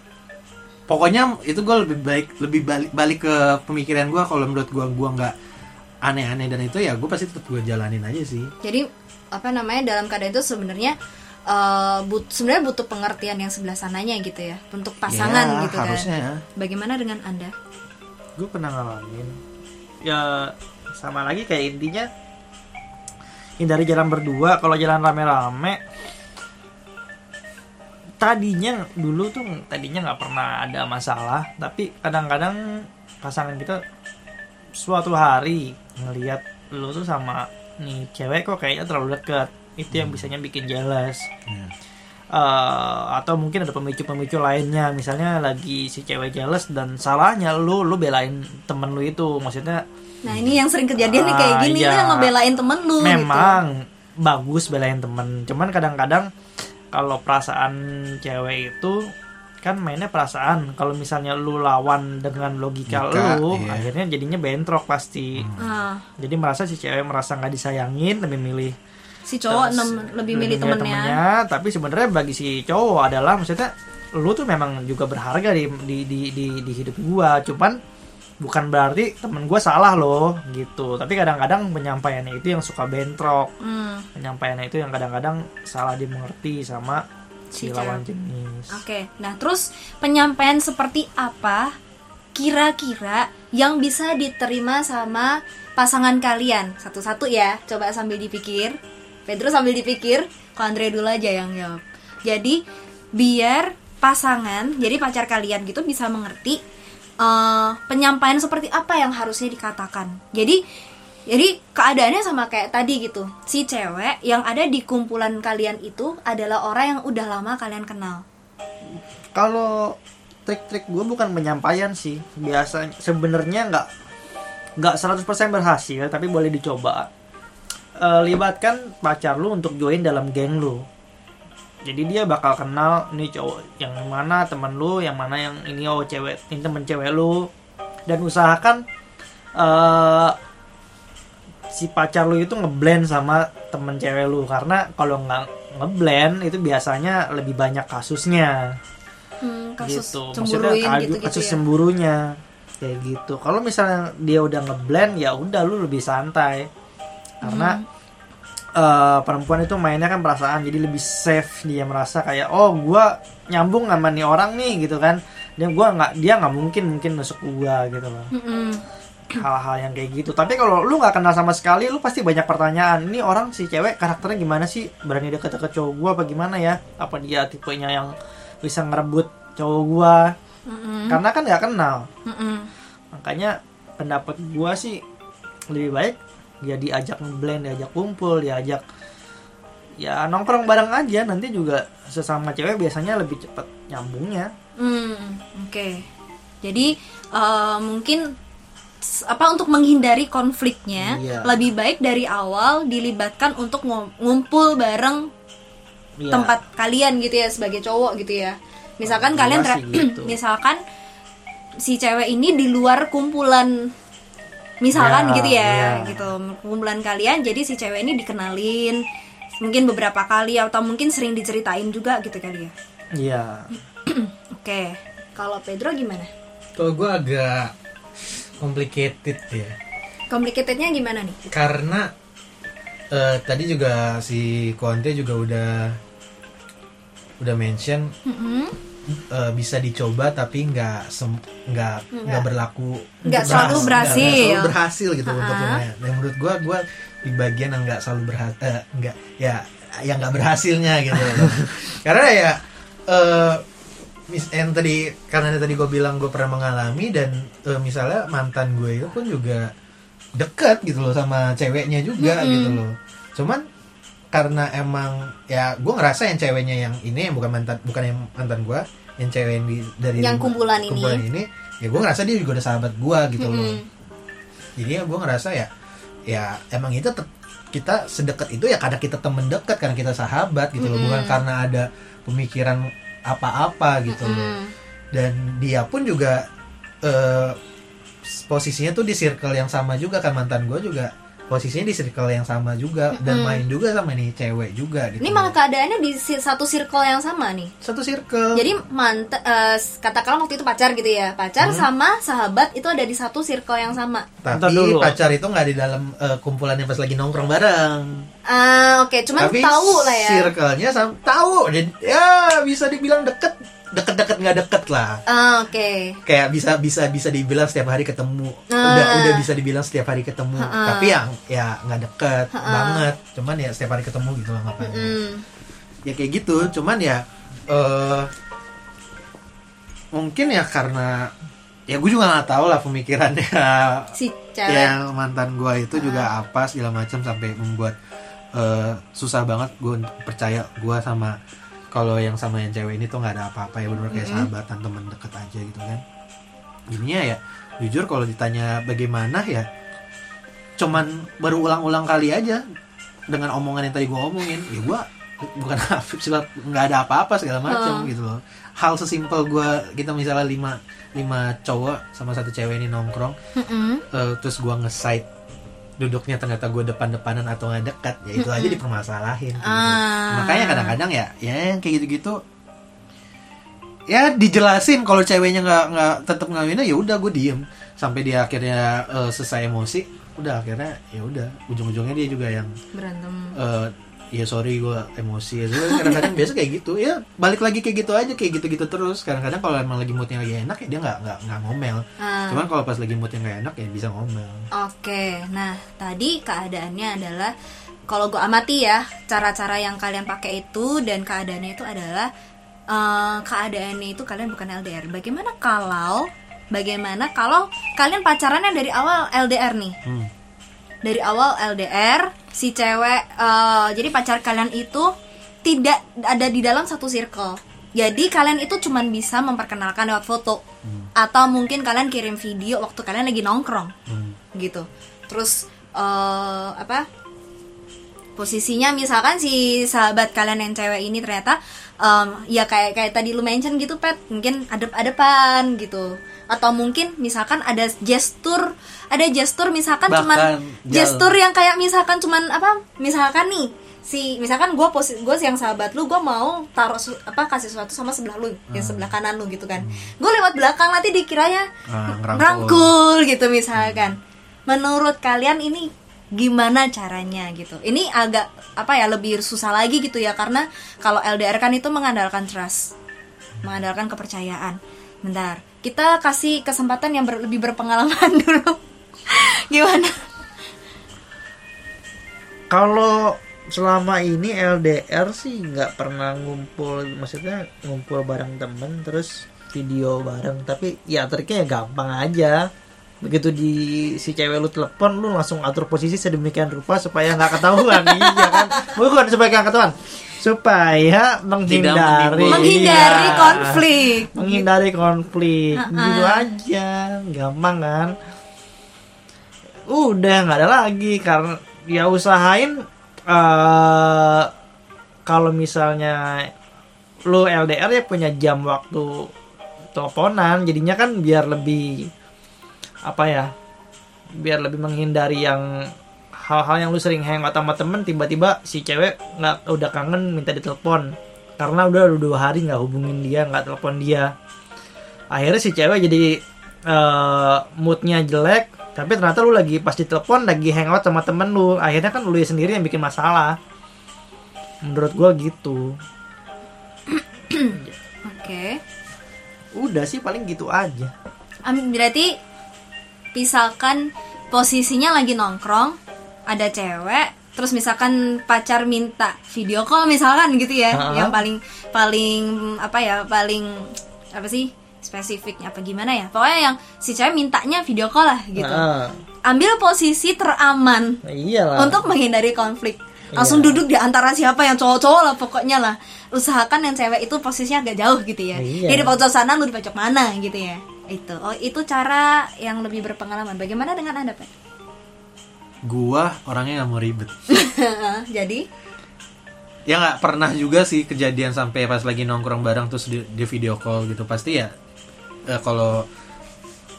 Speaker 3: pokoknya itu gue lebih baik lebih balik balik ke pemikiran gue kalau menurut gue gue nggak aneh-aneh dan itu ya gue pasti tetap gue jalanin aja sih.
Speaker 1: Jadi apa namanya dalam keadaan itu sebenarnya eh, but sebenarnya butuh pengertian yang sebelah sananya gitu ya. Untuk pasangan
Speaker 3: Ya,
Speaker 1: gitu
Speaker 3: harusnya.
Speaker 1: Kan bagaimana dengan anda
Speaker 2: gue pernah ngalamin. Ya sama lagi kayak intinya hindari jalan berdua. Kalau jalan rame-rame tadinya dulu tuh tadinya nggak pernah ada masalah. Tapi kadang-kadang pasangan kita suatu hari ngelihat lu tuh sama nih cewek kok kayaknya terlalu dekat itu yang bisanya bikin jealous.
Speaker 3: Ya.
Speaker 2: Eh, atau mungkin ada pemicu-pemicu lainnya. Misalnya lagi si cewek jealous dan salahnya lu lu belain temen lu itu. Maksudnya
Speaker 1: nah ini yang sering kejadian nih kayak
Speaker 2: Ah,
Speaker 1: gini yang ngebelain temen lu gitu.
Speaker 2: Memang bagus belain temen. Cuman kadang-kadang kalau perasaan cewek itu kan mainnya perasaan. Kalau misalnya lu lawan dengan logika
Speaker 3: Logika,
Speaker 2: lu
Speaker 3: iya.
Speaker 2: akhirnya jadinya bentrok pasti.
Speaker 1: Ah,
Speaker 2: jadi merasa si cewek merasa nggak disayangin lebih milih
Speaker 1: si cowok
Speaker 2: Terus,
Speaker 1: nem- lebih milih temennya.
Speaker 2: tapi sebenarnya bagi si cowok adalah maksudnya lu tuh memang juga berharga di di di di, di hidup gua. Cuman bukan berarti temen gua salah loh gitu. Tapi kadang-kadang penyampaiannya itu yang suka bentrok.
Speaker 1: Hmm,
Speaker 2: penyampaiannya itu yang kadang-kadang salah dimengerti sama si lawan jenis.
Speaker 1: Oke, nah terus penyampaian seperti apa kira-kira yang bisa diterima sama pasangan kalian? Satu-satu ya, coba sambil dipikir. Pedro sambil dipikir, kalau Andre dulu aja yang jawab. Jadi biar pasangan, jadi pacar kalian gitu bisa mengerti eh, penyampaian seperti apa yang harusnya dikatakan. Jadi jadi keadaannya sama kayak tadi gitu. Si cewek yang ada di kumpulan kalian itu adalah orang yang udah lama kalian kenal.
Speaker 2: kalau trik-trik gue bukan penyampaian sih biasanya sebenarnya nggak nggak 100% berhasil tapi boleh dicoba Eh, libatkan pacar lu untuk join dalam geng lu jadi dia bakal kenal nih cowok yang mana temen lu yang mana yang ini oh cewek ini temen cewek lu dan usahakan eh si pacar lu itu ngeblend sama temen cewek lu karena kalau nggak ngeblend itu biasanya lebih banyak kasusnya
Speaker 1: Hmm, kasus
Speaker 2: gitu. Maksudnya
Speaker 1: gitu
Speaker 2: kasus
Speaker 1: gitu ya.
Speaker 2: cemburunya kayak gitu. Kalau misalnya dia udah ngeblend ya udah lu lebih santai. Karena
Speaker 1: Hmm.
Speaker 2: eh, perempuan itu mainnya kan perasaan jadi lebih safe dia merasa kayak oh gua nyambung sama nih orang nih gitu kan. Dia gua nggak dia nggak mungkin mungkin nusuk gua gitu loh.
Speaker 1: Mm-mm.
Speaker 2: Hal-hal yang kayak gitu. Tapi kalau lu nggak kenal sama sekali lu pasti banyak pertanyaan. Ini orang si cewek karakternya gimana sih? Berani deket-deket cowok gua apa gimana ya? Apa dia tipenya yang bisa ngerebut cowok gua?
Speaker 1: Mm-mm.
Speaker 2: karena kan nggak kenal
Speaker 1: Mm-mm.
Speaker 2: makanya pendapat gua sih lebih baik dia diajak ngeblend diajak kumpul diajak ya nongkrong bareng aja nanti juga sesama cewek biasanya lebih cepet nyambungnya
Speaker 1: Hmm, oke. Jadi eh, mungkin apa untuk menghindari konfliknya
Speaker 2: Iya.
Speaker 1: lebih baik dari awal dilibatkan untuk ngum- ngumpul bareng
Speaker 2: Iya.
Speaker 1: tempat kalian gitu ya sebagai cowok gitu ya. Misalkan
Speaker 2: Gua
Speaker 1: kalian (clears throat)
Speaker 2: gitu.
Speaker 1: misalkan si cewek ini di luar kumpulan misalkan
Speaker 2: Ya,
Speaker 1: gitu ya,
Speaker 2: iya.
Speaker 1: gitu. Kumpulan kalian jadi si cewek ini dikenalin mungkin beberapa kali atau mungkin sering diceritain juga gitu kali ya.
Speaker 2: iya (clears throat)
Speaker 1: Oke. Kalau Pedro gimana?
Speaker 3: Kalau gue agak complicated ya.
Speaker 1: Complicatednya gimana nih?
Speaker 3: Karena eh, tadi juga si Conte juga udah udah mention
Speaker 1: Mm-mm.
Speaker 3: Eh, bisa dicoba tapi nggak sem- nggak nggak berlaku
Speaker 1: Nggak
Speaker 3: untuk
Speaker 1: selalu
Speaker 3: berhasil.
Speaker 1: berhasil.
Speaker 3: Nggak selalu berhasil gitu untuk
Speaker 1: Ha-ha.
Speaker 3: lumayan. Dan menurut gua gua di bagian yang nggak selalu berhasil nggak ya yang nggak berhasilnya gitu (laughs) karena ya eh mis yang tadi karena tadi gue bilang gue pernah mengalami dan eh, misalnya mantan gue itu pun juga deket gitu loh sama ceweknya juga
Speaker 1: Mm-mm.
Speaker 3: gitu loh cuman karena emang ya gue ngerasa yang ceweknya yang ini yang bukan mantan bukan yang mantan gue yang cewek yang di, dari
Speaker 1: Yang
Speaker 3: lima-
Speaker 1: kumpulan ini.
Speaker 3: kumpulan ini ya gue ngerasa dia juga udah sahabat gue gitu loh
Speaker 1: Mm-mm.
Speaker 3: jadi ya gue ngerasa ya ya emang itu kita sedekat itu ya karena kita temen dekat karena kita sahabat gitu loh
Speaker 1: Mm-mm.
Speaker 3: bukan karena ada pemikiran apa-apa gitu loh
Speaker 1: Mm.
Speaker 3: dan dia pun juga eh, posisinya tuh di circle yang sama juga kan mantan gue juga posisinya di circle yang sama juga dan main juga sama nih cewek juga gitu
Speaker 1: Ini malah keadaannya di satu circle yang sama nih.
Speaker 3: satu circle
Speaker 1: Jadi mant eh, katakanlah waktu itu pacar gitu ya. Pacar sama sahabat itu ada di satu circle yang sama.
Speaker 3: Tapi
Speaker 2: dulu.
Speaker 3: pacar itu nggak di dalam eh, kumpulannya pas lagi nongkrong bareng
Speaker 1: Ah, oke, cuman
Speaker 3: tapi
Speaker 1: tahu lah ya.
Speaker 3: circle-nya sama tahu dan ya bisa dibilang deket deket-deket nggak deket lah
Speaker 1: Ah, oke.
Speaker 3: kayak bisa bisa bisa dibilang setiap hari ketemu
Speaker 1: Ah.
Speaker 3: udah udah bisa dibilang setiap hari ketemu
Speaker 1: Ha-ha.
Speaker 3: tapi yang ya nggak deket
Speaker 1: Ha-ha.
Speaker 3: banget cuman ya setiap hari ketemu gitu lah ngapain
Speaker 1: Mm.
Speaker 3: ya kayak gitu cuman ya eh mungkin ya karena ya gue juga nggak tahu lah pemikirannya
Speaker 1: Si cewek.
Speaker 3: yang mantan gue itu juga apa segala macam sampai membuat eh, susah banget gue untuk percaya gue sama kalau yang sama yang cewek ini tuh nggak ada apa-apa ya benar kayak sahabatan temen deket aja gitu kan jadinya ya jujur kalau ditanya bagaimana ya cuman baru ulang-ulang kali aja dengan omongan yang tadi gue omongin ya gue bukan (laughs) Afif sebab nggak ada apa-apa segala macam
Speaker 1: Hmm.
Speaker 3: gitu loh hal sesimpel gue kita misalnya lima lima cowok sama satu cewek ini nongkrong
Speaker 1: Mm-mm.
Speaker 3: eh, terus gua nge-site duduknya ternyata gue depan-depanan atau nggak dekat ya itu aja dipermasalahin gitu.
Speaker 1: Ah.
Speaker 3: makanya kadang-kadang ya ya yang kayak gitu-gitu ya dijelasin kalau ceweknya nggak nggak tetap ngawinnya ya udah gue diem sampai dia akhirnya eh, selesai emosi udah akhirnya ya udah ujung-ujungnya dia juga yang
Speaker 1: Berantem.
Speaker 3: eh, ya sorry gue emosi ya kadang-kadang biasa kayak gitu ya balik lagi kayak gitu aja kayak gitu-gitu terus kadang-kadang kalau emang lagi moodnya lagi enak ya dia nggak nggak nggak ngomel
Speaker 1: Ah.
Speaker 3: cuman kalau pas lagi moodnya nggak enak ya bisa ngomel
Speaker 1: Oke, nah tadi keadaannya adalah kalau gue amati ya cara-cara yang kalian pakai itu dan keadaannya itu adalah eh, keadaannya itu kalian bukan LDR. Bagaimana kalau bagaimana kalau kalian pacarannya dari awal LDR nih?
Speaker 3: Hmm.
Speaker 1: Dari awal LDR si cewek eh, jadi pacar kalian itu tidak ada di dalam satu circle. Jadi kalian itu cuman bisa memperkenalkan lewat foto
Speaker 3: Hmm.
Speaker 1: atau mungkin kalian kirim video waktu kalian lagi nongkrong
Speaker 3: Hmm.
Speaker 1: gitu terus eh, apa posisinya misalkan si sahabat kalian yang cewek ini ternyata em, ya kayak kayak tadi lu mention gitu pet mungkin adep adepan gitu. Atau mungkin misalkan ada gestur ada gestur misalkan
Speaker 3: Bahkan
Speaker 1: cuman
Speaker 3: jalan.
Speaker 1: gestur yang kayak misalkan cuman apa misalkan nih si misalkan gue posi gue yang sahabat lu gue mau taruh apa kasih sesuatu sama sebelah lu yang sebelah kanan lu gitu kan. Gue lewat belakang nanti dikiranya
Speaker 3: Ah, ngerangkul.
Speaker 1: rangkul gitu misalkan. Menurut kalian ini gimana caranya gitu ini agak apa ya lebih susah lagi gitu ya karena kalau LDR kan itu mengandalkan trust mengandalkan kepercayaan bentar kita kasih kesempatan yang ber- lebih berpengalaman (laughs) dulu gimana
Speaker 2: Kalau selama ini LDR sih nggak pernah ngumpul, maksudnya ngumpul bareng temen terus video bareng. Tapi ya triknya ya gampang aja. Begitu di si cewek lu telepon, lu langsung atur posisi sedemikian rupa supaya nggak ketahuan, (laughs) iya kan? Bukan supaya nggak ketahuan, supaya menghindari
Speaker 1: menghindari
Speaker 2: Iya.
Speaker 1: konflik.
Speaker 2: Menghindari konflik.
Speaker 1: Ha-ha.
Speaker 2: gitu aja. Gampang kan? Udah nggak ada lagi. Karena ya usahain eh kalau misalnya lu LDR ya punya jam waktu teleponan. Jadinya kan biar lebih apa ya biar lebih menghindari yang hal-hal yang lu sering hangout sama temen tiba-tiba si cewek nggak udah kangen minta ditelepon. Karena udah dua hari nggak hubungin dia nggak telepon dia. Akhirnya si cewek jadi eh, moodnya jelek tapi ternyata lu lagi pas ditelepon lagi hangout sama temen lu. Akhirnya kan lu sendiri yang bikin masalah. Menurut gua gitu. (coughs)
Speaker 1: Oke.
Speaker 2: Udah sih paling gitu aja.
Speaker 1: Berarti misalkan posisinya lagi nongkrong ada cewek terus misalkan pacar minta video call misalkan gitu ya
Speaker 2: Ha-ha.
Speaker 1: yang paling paling apa ya paling apa sih spesifiknya apa gimana ya pokoknya yang si cewek mintanya video call lah gitu.
Speaker 2: Nah,
Speaker 1: ambil posisi teraman
Speaker 2: iyalah.
Speaker 1: untuk menghindari konflik. Langsung
Speaker 2: Iya.
Speaker 1: duduk di antara siapa yang cowok-cowok lah pokoknya lah. Usahakan yang cewek itu posisinya agak jauh gitu ya.
Speaker 2: Iya.
Speaker 1: dia di pojok sana lu di pojok mana gitu ya itu. Oh itu cara yang lebih berpengalaman. Bagaimana dengan anda pak?
Speaker 3: Gua orangnya nggak mau ribet. (laughs)
Speaker 1: jadi?
Speaker 3: Ya nggak pernah juga sih kejadian sampai pas lagi nongkrong bareng terus di, di video call gitu. Pasti ya eh, kalau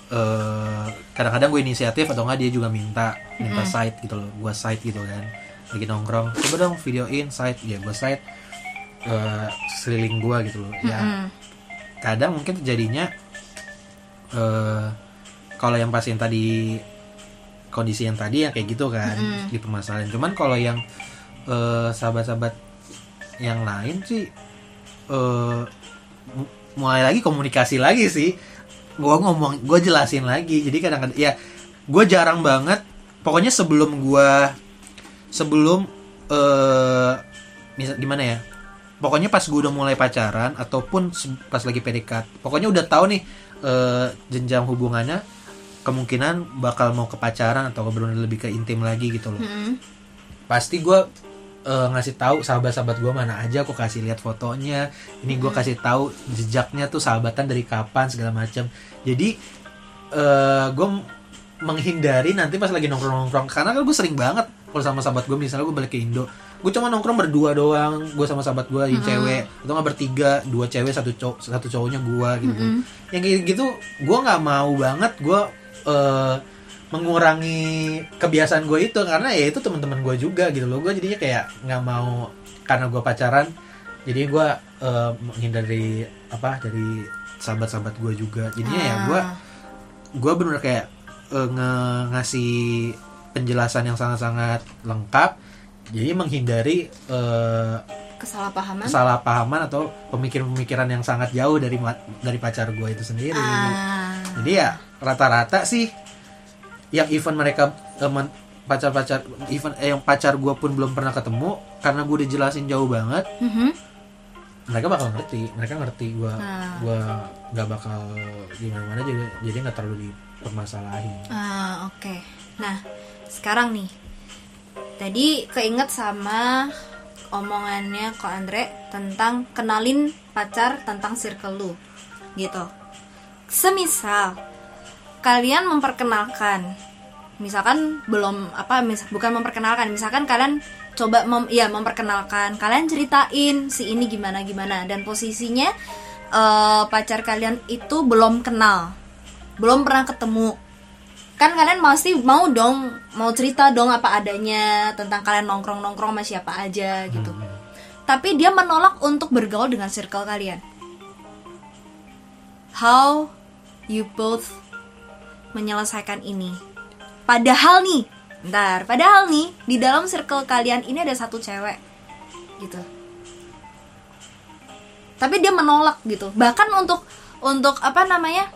Speaker 3: eh, kadang-kadang gue inisiatif atau enggak dia juga minta minta site gitu loh. Gue site gitu kan. Lagi nongkrong coba dong videoin site. Ya gue site eh, seliling gue gitu loh. Ya
Speaker 1: Mm.
Speaker 3: kadang mungkin terjadinya eh kalau yang pas yang tadi kondisi yang tadi yang kayak gitu kan
Speaker 1: Mm-mm.
Speaker 3: di permasalahan cuman kalau yang eh, sahabat-sahabat yang lain sih mu- mulai lagi komunikasi lagi sih. Gua ngomong gue jelasin lagi. Jadi kadang-kadang ya gue jarang banget. Pokoknya sebelum gua sebelum eh misal gimana ya? Pokoknya pas gue udah mulai pacaran ataupun pas lagi PDKT pokoknya udah tahu nih eh, jenjang hubungannya kemungkinan bakal mau ke pacaran atau benar lebih ke intim lagi gitu loh.
Speaker 1: Mm-mm.
Speaker 3: pasti gue ngasih tahu sahabat-sahabat gue mana aja aku kasih lihat fotonya. Ini gue kasih tahu jejaknya tuh sahabatan dari kapan segala macam jadi gue menghindari nanti pas lagi nongkrong-nongkrong. Karena kan gue sering banget kalau sama sahabat gue misalnya gue balik ke Indo gue cuma nongkrong berdua doang. Gue sama sahabat gue yang cewek. Atau nggak bertiga dua cewek satu cowok satu cowoknya gue gitu
Speaker 1: Mm-mm.
Speaker 3: yang kayak gitu gue nggak mau banget gue eh, mengurangi kebiasaan gue itu. Karena ya itu teman-teman gue juga gitu loh. Gue jadinya kayak nggak mau karena gue pacaran jadi gue eh, menghindari apa dari sahabat-sahabat gue juga. Jadinya ya gue
Speaker 1: Ah.
Speaker 3: gue bener kayak eh, nge- ngasih penjelasan yang sangat-sangat lengkap jadi menghindari eh,
Speaker 1: kesalahpahaman
Speaker 3: kesalahpahaman atau pemikiran-pemikiran yang sangat jauh dari dari pacar gue itu sendiri
Speaker 1: Ah.
Speaker 3: jadi ya rata-rata sih yang event mereka pacar-pacar event eh, yang pacar gue pun belum pernah ketemu karena gue udah jelasin jauh banget
Speaker 1: Mhm.
Speaker 3: mereka bakal ngerti mereka ngerti gue
Speaker 1: Ah.
Speaker 3: gue nggak bakal gimana-mana jadi jadi nggak terlalu dipermasalahin
Speaker 1: Ah, oke. Nah, sekarang nih. Tadi keinget sama omongannya Ko Andre tentang kenalin pacar tentang circle lu. Gitu. Semisal kalian memperkenalkan misalkan belum apa mis bukan memperkenalkan misalkan kalian coba mem, ya memperkenalkan kalian ceritain si ini gimana gimana dan posisinya eh, pacar kalian itu belum kenal belum pernah ketemu kan kalian pasti mau dong mau cerita dong apa adanya tentang kalian nongkrong nongkrong sama siapa aja gitu. Tapi dia menolak untuk bergaul dengan circle kalian. How you both menyelesaikan ini. Padahal nih ntar padahal nih di dalam circle kalian ini ada satu cewek gitu. Tapi dia menolak gitu. Bahkan untuk untuk apa namanya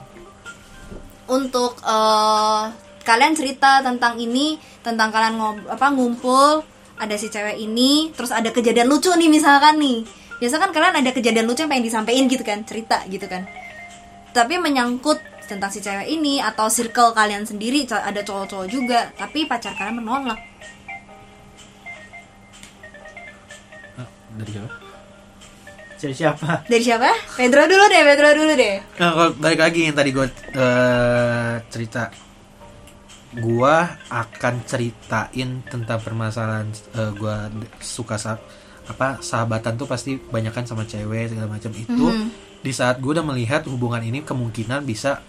Speaker 1: untuk eh, kalian cerita tentang ini tentang kalian ngob apa ngumpul ada si cewek ini terus ada kejadian lucu nih misalkan nih. Biasa kan kalian ada kejadian lucu yang pengen disampaikan gitu kan cerita gitu kan. Tapi menyangkut tentang si cewek ini atau circle kalian sendiri ada cowok-cowok juga tapi pacar kalian menolak.
Speaker 3: Dari siapa
Speaker 2: Jadi siapa? (laughs)
Speaker 1: dari siapa Pedro dulu deh Pedro dulu deh
Speaker 3: Nah, kalau balik lagi yang tadi gue eh, cerita, gue akan ceritain tentang permasalahan eh, gue suka sa apa sahabatan tuh pasti banyakan sama cewek segala macam itu.
Speaker 1: Mhm.
Speaker 3: Di saat gue udah melihat hubungan ini kemungkinan bisa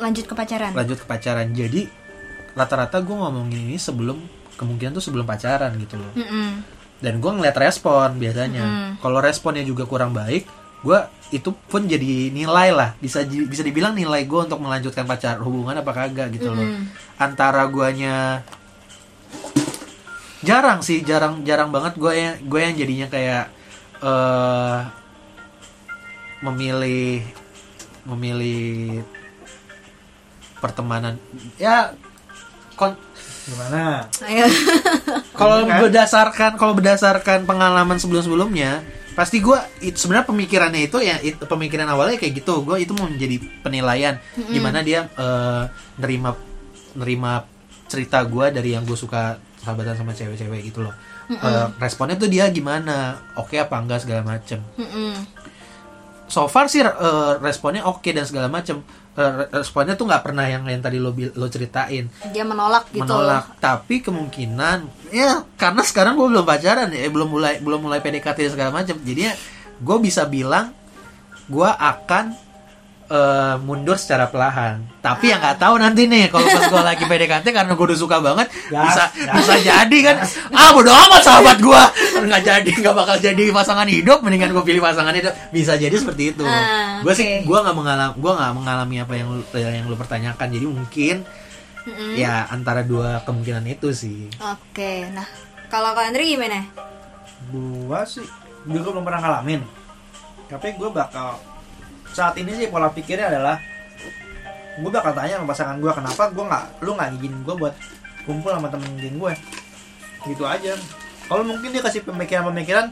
Speaker 1: lanjut ke pacaran
Speaker 3: lanjut ke pacaran. Jadi rata-rata gue ngomongin ini sebelum kemungkinan tuh sebelum pacaran gitu loh.
Speaker 1: Mm-mm.
Speaker 3: Dan gue ngeliat respon biasanya.
Speaker 1: Mhm.
Speaker 3: Kalau responnya juga kurang baik, gue itu pun jadi nilai lah. Bisa bisa dibilang nilai gue untuk melanjutkan pacar hubungan apa kagak gitu loh.
Speaker 1: Mhm.
Speaker 3: Antara guanya jarang sih, jarang jarang banget gue yang gue yang jadinya kayak eh memilih memilih pertemanan ya kon-
Speaker 2: Gimana? (laughs)
Speaker 3: Kalau
Speaker 2: Kan?
Speaker 3: berdasarkan kalau berdasarkan pengalaman sebelum sebelumnya pasti gue sebenarnya pemikirannya itu ya it- pemikiran awalnya kayak gitu. Gue itu mau menjadi penilaian gimana dia eh, nerima nerima cerita gue dari yang gue suka sahabatan sama cewek-cewek gitu loh. Eh, responnya tuh dia gimana? Oke apa enggak segala macem.
Speaker 1: Mm-mm.
Speaker 3: so far sih eh, responnya oke dan segala macem responnya tuh nggak pernah yang yang tadi lo lo ceritain.
Speaker 1: Dia menolak gitu.
Speaker 3: Menolak. Tapi kemungkinan ya karena sekarang gue belum pacaran ya belum mulai belum mulai PDKT segala macam. Jadinya gue bisa bilang gue akan eh, mundur secara perlahan. Tapi ya nggak tahu nanti nih kalau pas gue lagi PDKT karena gue udah suka banget
Speaker 2: Gas,
Speaker 3: bisa
Speaker 2: gas.
Speaker 3: bisa jadi kan. Ah bodo amat sahabat gue nggak jadi nggak bakal jadi pasangan hidup. Mendingan gue pilih pasangan hidup. Bisa jadi seperti itu.
Speaker 1: Ah,
Speaker 3: gue sih gue nggak mengalami gue nggak mengalami apa yang lu- yang lu pertanyakan. Jadi mungkin
Speaker 1: Mm-mm.
Speaker 3: ya antara dua kemungkinan itu sih.
Speaker 1: Oke, nah kalau Kak Andri gimana?
Speaker 2: Gua sih juga belum pernah ngalamin. Tapi gue bakal saat ini sih pola pikirnya adalah gue bakal tanya sama pasangan gue kenapa gue nggak lu nggak ngizinin gue buat kumpul sama temen geng gue gitu aja kalau mungkin dia kasih pemikiran-pemikiran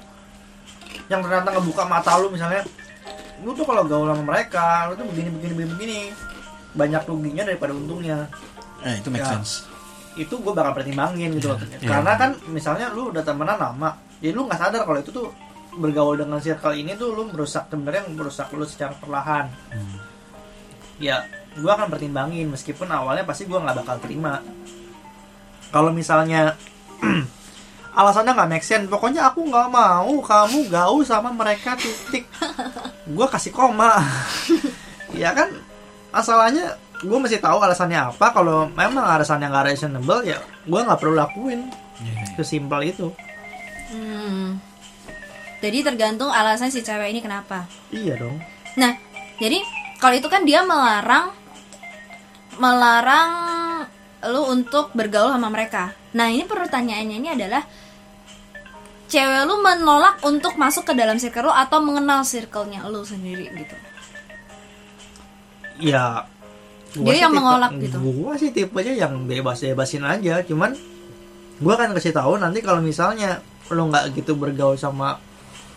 Speaker 2: yang ternyata ngebuka mata lu misalnya lu tuh kalau gaul sama mereka lu tuh begini begini begini, begini. banyak ruginya daripada untungnya
Speaker 3: eh itu
Speaker 2: make sense. itu gue bakal pertimbangin gitu loh
Speaker 3: Iya.
Speaker 2: karena kan misalnya lu udah temenan lama jadi lu nggak sadar kalau itu tuh bergaul dengan circle ini tuh lu merusak sebenarnya merusak lu secara perlahan.
Speaker 3: Hmm.
Speaker 2: ya gue akan pertimbangin meskipun awalnya pasti gue nggak bakal terima. Kalau misalnya (clears throat) alasannya nggak make sense pokoknya aku nggak mau kamu gaul sama mereka titik. Gue kasih koma. (laughs) Ya kan? Masalahnya gue mesti tahu alasannya apa. Kalau memang alasannya nggak reasonable ya gue nggak perlu lakuin. Sesimpel itu.
Speaker 1: Hmm. Jadi tergantung alasan si cewek ini kenapa.
Speaker 2: iya dong
Speaker 1: Nah, jadi kalau itu kan dia melarang melarang lu untuk bergaul sama mereka. Nah, ini pertanyaannya ini adalah cewek lu menolak untuk masuk ke dalam circle lu atau mengenal circle-nya lu sendiri gitu.
Speaker 2: ya gua
Speaker 1: Dia yang
Speaker 2: tipe-
Speaker 1: menolak gitu.
Speaker 2: gua sih tipenya yang bebas bebasin aja cuman gua kan kasih tahu nanti kalau misalnya lo nggak gitu bergaul sama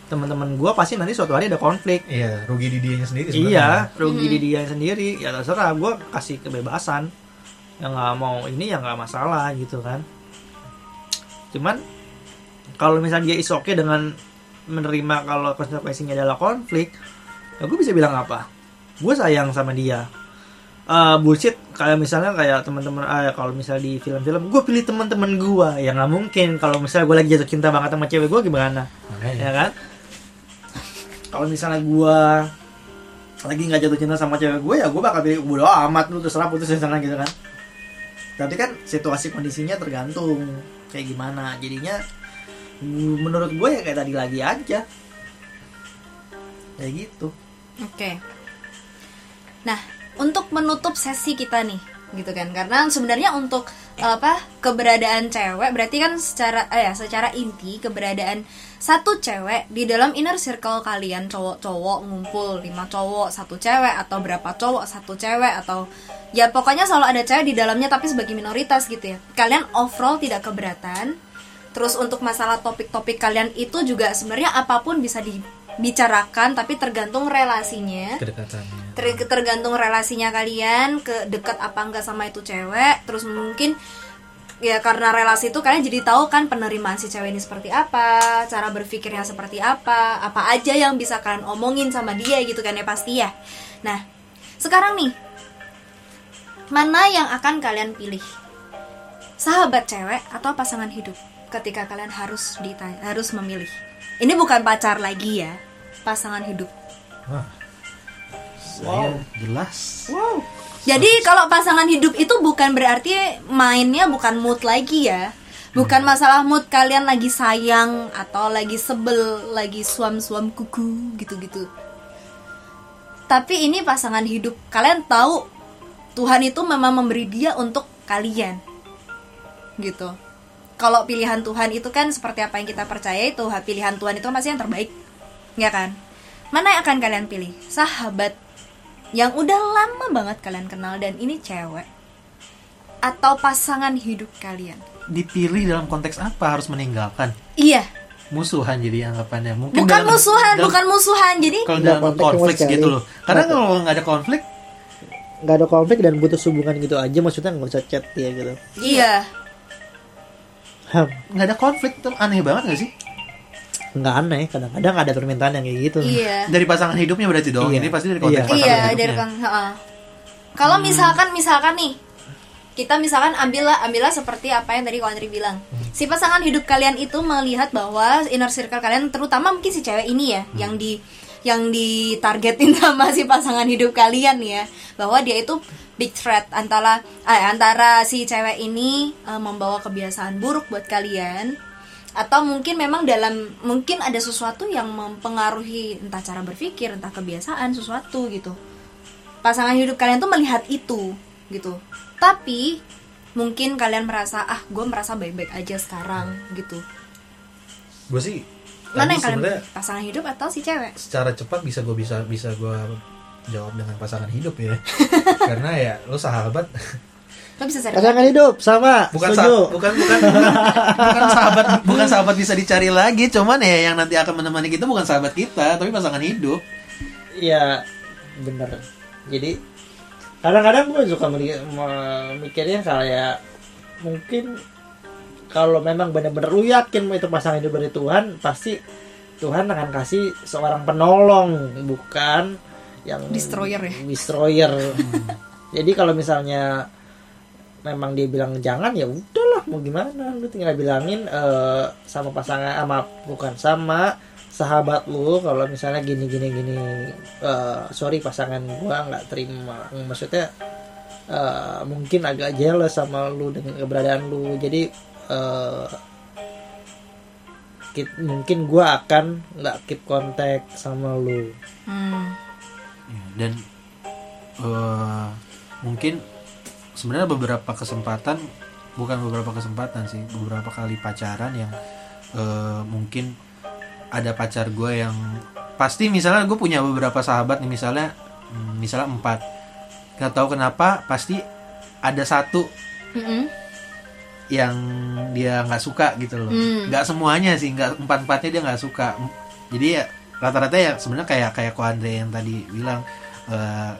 Speaker 2: teman-teman gua pasti nanti suatu hari ada konflik.
Speaker 4: Iya, rugi di dianya sendiri
Speaker 2: iya rugi di dia sendiri. Ya terserah gua kasih kebebasan. Yang nggak mau ini ya nggak masalah gitu kan. Cuman kalau misalnya dia is oke dengan menerima kalau konsekuensinya adalah konflik ya gue bisa bilang apa? Gue sayang sama dia. Eh, bullshit kayak misalnya kayak teman-teman ah kalau misalnya di film-film gue pilih teman-teman gue ya nggak mungkin kalau misalnya gue lagi jatuh cinta banget sama cewek gue gimana?
Speaker 4: Makanya.
Speaker 2: ya kan kalau misalnya gue lagi nggak jatuh cinta sama cewek gue ya gue bakal pilih bodo amat. Lu terserah putus sana gitu kan. Tapi kan situasi kondisinya tergantung kayak gimana. Jadinya mm, menurut gue ya kayak tadi lagi aja. Kayak gitu.
Speaker 1: Oke. Nah, untuk menutup sesi kita nih, gitu kan? Karena sebenarnya untuk apa keberadaan cewek berarti kan secara eh, ya secara inti keberadaan satu cewek di dalam inner circle kalian cowok-cowok ngumpul lima cowok satu cewek atau berapa cowok satu cewek atau ya pokoknya selalu ada cewek di dalamnya tapi sebagai minoritas gitu ya. Kalian overall tidak keberatan. Terus untuk masalah topik-topik kalian itu juga sebenarnya apa pun bisa dibicarakan tapi tergantung relasinya.
Speaker 4: Kedekatannya.
Speaker 1: Ter- tergantung relasinya kalian ke dekat apa enggak sama itu cewek. Terus mungkin ya karena relasi itu kalian jadi tahu kan penerimaan si cewek ini seperti apa cara berpikirnya seperti apa apa aja yang bisa kalian omongin sama dia gitu kan ya pasti ya. Nah sekarang nih mana yang akan kalian pilih? Sahabat cewek atau pasangan hidup ketika kalian harus dita- harus memilih? Ini bukan pacar lagi ya pasangan hidup
Speaker 4: saya jelas
Speaker 1: Jadi kalau pasangan hidup itu bukan berarti mainnya bukan mood lagi ya. Bukan masalah mood kalian lagi sayang atau lagi sebel, lagi suam-suam kuku gitu-gitu. Tapi ini pasangan hidup. Kalian tahu Tuhan itu memang memberi dia untuk kalian. Gitu. Kalau pilihan Tuhan itu kan seperti apa yang kita percaya itu pilihan Tuhan itu masih yang terbaik. Ya kan? Mana yang akan kalian pilih? Sahabat yang udah lama banget kalian kenal dan ini cewek atau pasangan hidup kalian
Speaker 3: Dipilih dalam konteks apa harus meninggalkan?
Speaker 1: iya
Speaker 3: Musuhan jadi anggapannya. Mungkin
Speaker 1: bukan
Speaker 3: dalam-
Speaker 1: musuhan
Speaker 3: dalam-
Speaker 1: bukan musuhan jadi
Speaker 3: Kalau
Speaker 2: Nggak
Speaker 3: dalam
Speaker 2: konflik
Speaker 3: gitu loh. Karena kalau nggak ada konflik,
Speaker 2: nggak ada konflik dan putus hubungan gitu aja maksudnya nggak usah chat ya gitu
Speaker 1: iya
Speaker 3: nggak ada konflik tuh aneh banget gak sih?
Speaker 2: Nggak aneh kadang-kadang ada permintaan yang kayak gitu
Speaker 1: iya
Speaker 3: Dari pasangan hidupnya berarti dong.
Speaker 2: Iya.
Speaker 3: Ini pasti dari konteks
Speaker 2: Iya.
Speaker 3: pasangan
Speaker 1: iya
Speaker 3: hidupnya.
Speaker 1: dari kan heeh. kalau misalkan misalkan nih kita misalkan ambillah ambillah seperti apa yang tadi Ko Andri bilang si pasangan hidup kalian itu melihat bahwa inner circle kalian terutama mungkin si cewek ini ya yang di yang ditargetin (laughs) sama si pasangan hidup kalian ya bahwa dia itu big threat antara eh, antara si cewek ini eh, membawa kebiasaan buruk buat kalian atau mungkin memang dalam mungkin ada sesuatu yang mempengaruhi entah cara berpikir entah kebiasaan sesuatu gitu. Pasangan hidup kalian tuh melihat itu gitu. Tapi mungkin kalian merasa ah gue merasa baik-baik aja sekarang gitu.
Speaker 4: Gue sih
Speaker 1: mana yang kalian pasangan hidup atau si cewek?
Speaker 4: secara cepat bisa gue bisa bisa gue jawab dengan pasangan hidup ya. (laughs) Karena ya lo sahabat
Speaker 1: lo bisa cari
Speaker 2: pasangan hidup sama
Speaker 3: bukan
Speaker 2: setuju.
Speaker 3: sa- bukan bukan bukan bukan sahabat bukan sahabat bisa dicari lagi. Cuman ya yang nanti akan menemani kita bukan sahabat kita tapi pasangan hidup.
Speaker 2: Iya bener. Jadi kadang-kadang gue suka memikirnya kayak mungkin kalau memang benar-benar lu yakin itu pasangan hidup dari Tuhan pasti Tuhan akan kasih seorang penolong bukan yang
Speaker 1: Destroyer ya?
Speaker 2: destroyer. Jadi kalau misalnya memang dia bilang jangan ya udahlah mau gimana? Lu tinggal bilangin eh, sama pasangan sama bukan sama sahabat lu kalau misalnya gini gini gini eh, sorry pasangan gua nggak terima. Maksudnya eh, mungkin agak jealous sama lu dengan keberadaan lu. Jadi eh, kit- mungkin gua akan nggak keep kontak sama lu.
Speaker 1: Hmm.
Speaker 3: Ya, dan eh, mungkin sebenarnya beberapa kesempatan bukan beberapa kesempatan sih beberapa kali pacaran yang eh, mungkin ada pacar gue yang pasti misalnya gue punya beberapa sahabat nih misalnya hmm, misalnya empat. Nggak tahu kenapa pasti ada satu
Speaker 1: Mm-mm.
Speaker 3: yang dia nggak suka gitu loh. Nggak semuanya sih nggak empat empatnya dia nggak suka. Jadi ya rata-rata ya sebenarnya kayak kayak ko Andre yang tadi bilang eh,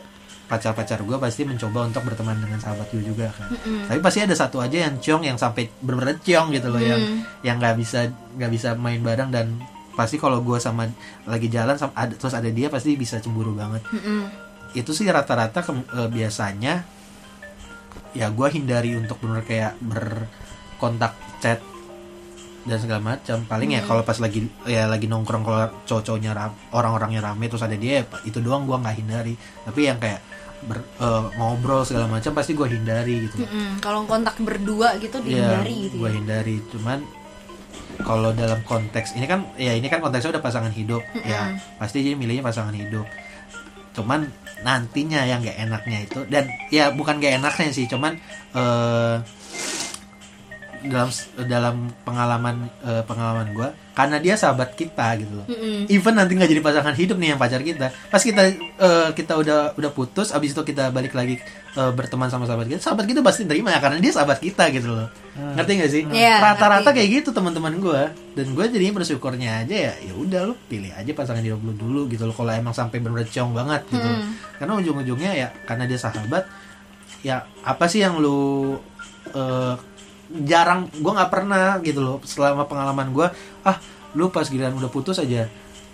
Speaker 3: pacar-pacar gue pasti mencoba untuk berteman dengan sahabat gue juga kan
Speaker 1: Mm-mm.
Speaker 3: tapi pasti ada satu aja yang ciong yang sampai bener-bener ciong gitu loh yang
Speaker 1: Hmm.
Speaker 3: yang nggak bisa nggak bisa main bareng dan pasti kalau gue sama lagi jalan sama ada terus ada dia pasti bisa cemburu banget
Speaker 1: Mm-mm.
Speaker 3: itu sih rata-rata ke- eh, biasanya ya gue hindari untuk bener kayak berkontak chat dan segala macam paling ya kalau pas lagi ya lagi nongkrong kalau cowok-cowoknya orang-orangnya rame terus ada dia ya itu doang gue nggak hindari tapi yang kayak ber- eh, ngobrol segala macam pasti gue hindari gitu
Speaker 1: Mm-mm. kalau kontak berdua gitu dihindari gitu
Speaker 3: gue
Speaker 1: ya.
Speaker 3: hindari cuman kalau dalam konteks ini kan ya ini kan konteksnya udah pasangan hidup ya pasti jadi milihnya pasangan hidup cuman nantinya yang gak enaknya itu dan ya bukan gak enaknya sih cuman eh dalam dalam pengalaman eh, pengalaman gue karena dia sahabat kita gitu loh.
Speaker 1: Mm-mm.
Speaker 3: even nanti nggak jadi pasangan hidup nih yang pacar kita. Pas kita eh, kita udah udah putus abis itu kita balik lagi eh, berteman sama sahabat kita sahabat kita pasti terima ya karena dia sahabat kita gitu loh. Ngerti gak sih?
Speaker 1: Iya,
Speaker 3: rata-rata
Speaker 1: ngerti.
Speaker 3: kayak gitu teman-teman gue dan gue jadinya bersyukurnya aja ya ya udah lu pilih aja pasangan hidup lu dulu gitu loh kalau emang sampai bener ciong banget gitu. Loh. karena ujung-ujungnya ya karena dia sahabat ya apa sih yang lu eh, jarang gue nggak pernah gitu loh selama pengalaman gue ah lu pas giliran udah putus aja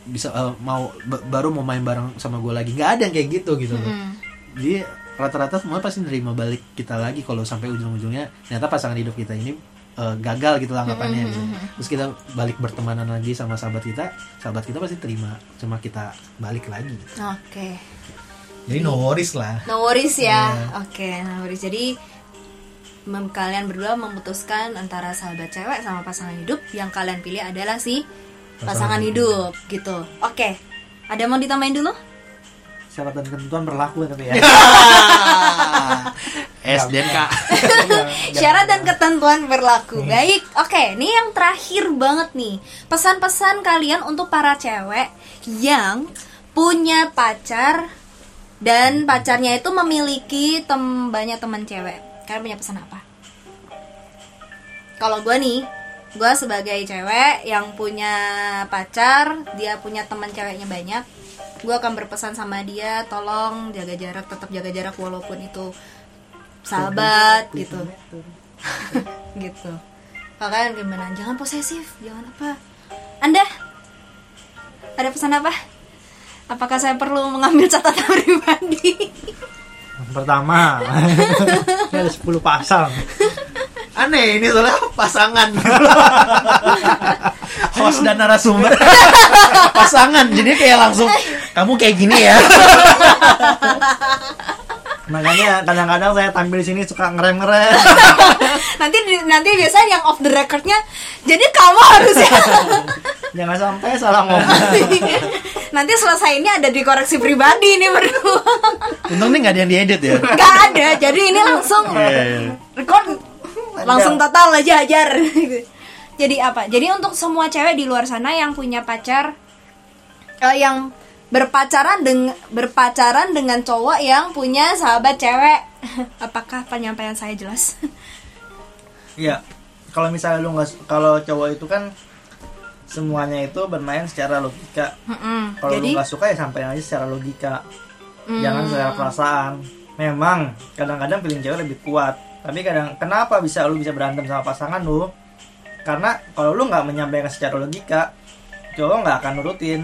Speaker 3: bisa eh, mau ba- baru mau main bareng sama gue lagi. Nggak ada yang kayak gitu gitu loh.
Speaker 1: Mm.
Speaker 3: jadi rata-rata semua pasti nerima balik kita lagi kalau sampai ujung-ujungnya ternyata pasangan hidup kita ini eh, gagal gitu lah anggapannya gitu. terus kita balik bertemanan lagi sama sahabat kita sahabat kita pasti terima cuma kita balik lagi. Gitu.
Speaker 1: oke.
Speaker 3: Jadi no worries lah.
Speaker 1: No worries ya. Oke no worries. Jadi mem- kalian berdua memutuskan antara sahabat cewek sama pasangan hidup yang kalian pilih adalah si pasangan, hidup. gitu oke ada yang mau ditambahin dulu
Speaker 2: syarat dan ketentuan berlaku tapi ya (laughs)
Speaker 3: SDNK (laughs)
Speaker 1: Syarat dan ketentuan berlaku. Baik, oke. Ini yang terakhir banget nih. Pesan-pesan kalian untuk para cewek yang punya pacar dan pacarnya itu memiliki tem banyak teman cewek. Kalian punya pesan apa? Kalau gue nih, gue sebagai cewek yang punya pacar, dia punya teman ceweknya banyak. Gue akan berpesan sama dia, tolong jaga jarak, tetap jaga jarak walaupun itu sahabat gitu. (laughs) gitu. Kalian gimana? Jangan posesif jangan apa. Anda ada pesan apa? Apakah saya perlu mengambil catatan (laughs) pribadi
Speaker 2: Yang pertama. (laughs) Ini ada 10 pasal
Speaker 3: aneh ini soalnya pasangan. (laughs) Host dan narasumber. (laughs) Pasangan jadi kayak langsung kamu kayak gini ya.
Speaker 2: Makanya kadang-kadang saya tampil di sini suka ngerem ngerem
Speaker 1: nanti nanti biasanya yang off the recordnya jadi kamu harus ya
Speaker 2: jangan sampai salah ngomong
Speaker 1: nanti selesai ini ada dikoreksi pribadi nih berdua.
Speaker 3: Untung nih nggak ada yang diedit ya?
Speaker 1: Nggak ada. Jadi ini langsung record. Langsung total aja ajar jadi apa? Jadi untuk semua cewek di luar sana yang punya pacar eh, yang berpacaran dengan berpacaran dengan cowok yang punya sahabat cewek. Apakah penyampaian saya jelas?
Speaker 2: Iya, kalau misalnya lu nggak, kalau cowok itu kan semuanya itu bermain secara logika.
Speaker 1: Mm-mm.
Speaker 2: Kalau lu nggak suka ya sampaikan aja secara logika, jangan secara perasaan. Memang kadang-kadang feeling cewek lebih kuat, tapi kadang kenapa bisa lu bisa berantem sama pasangan lu? Karena kalau lu nggak menyampaikan secara logika, cowok nggak akan nurutin,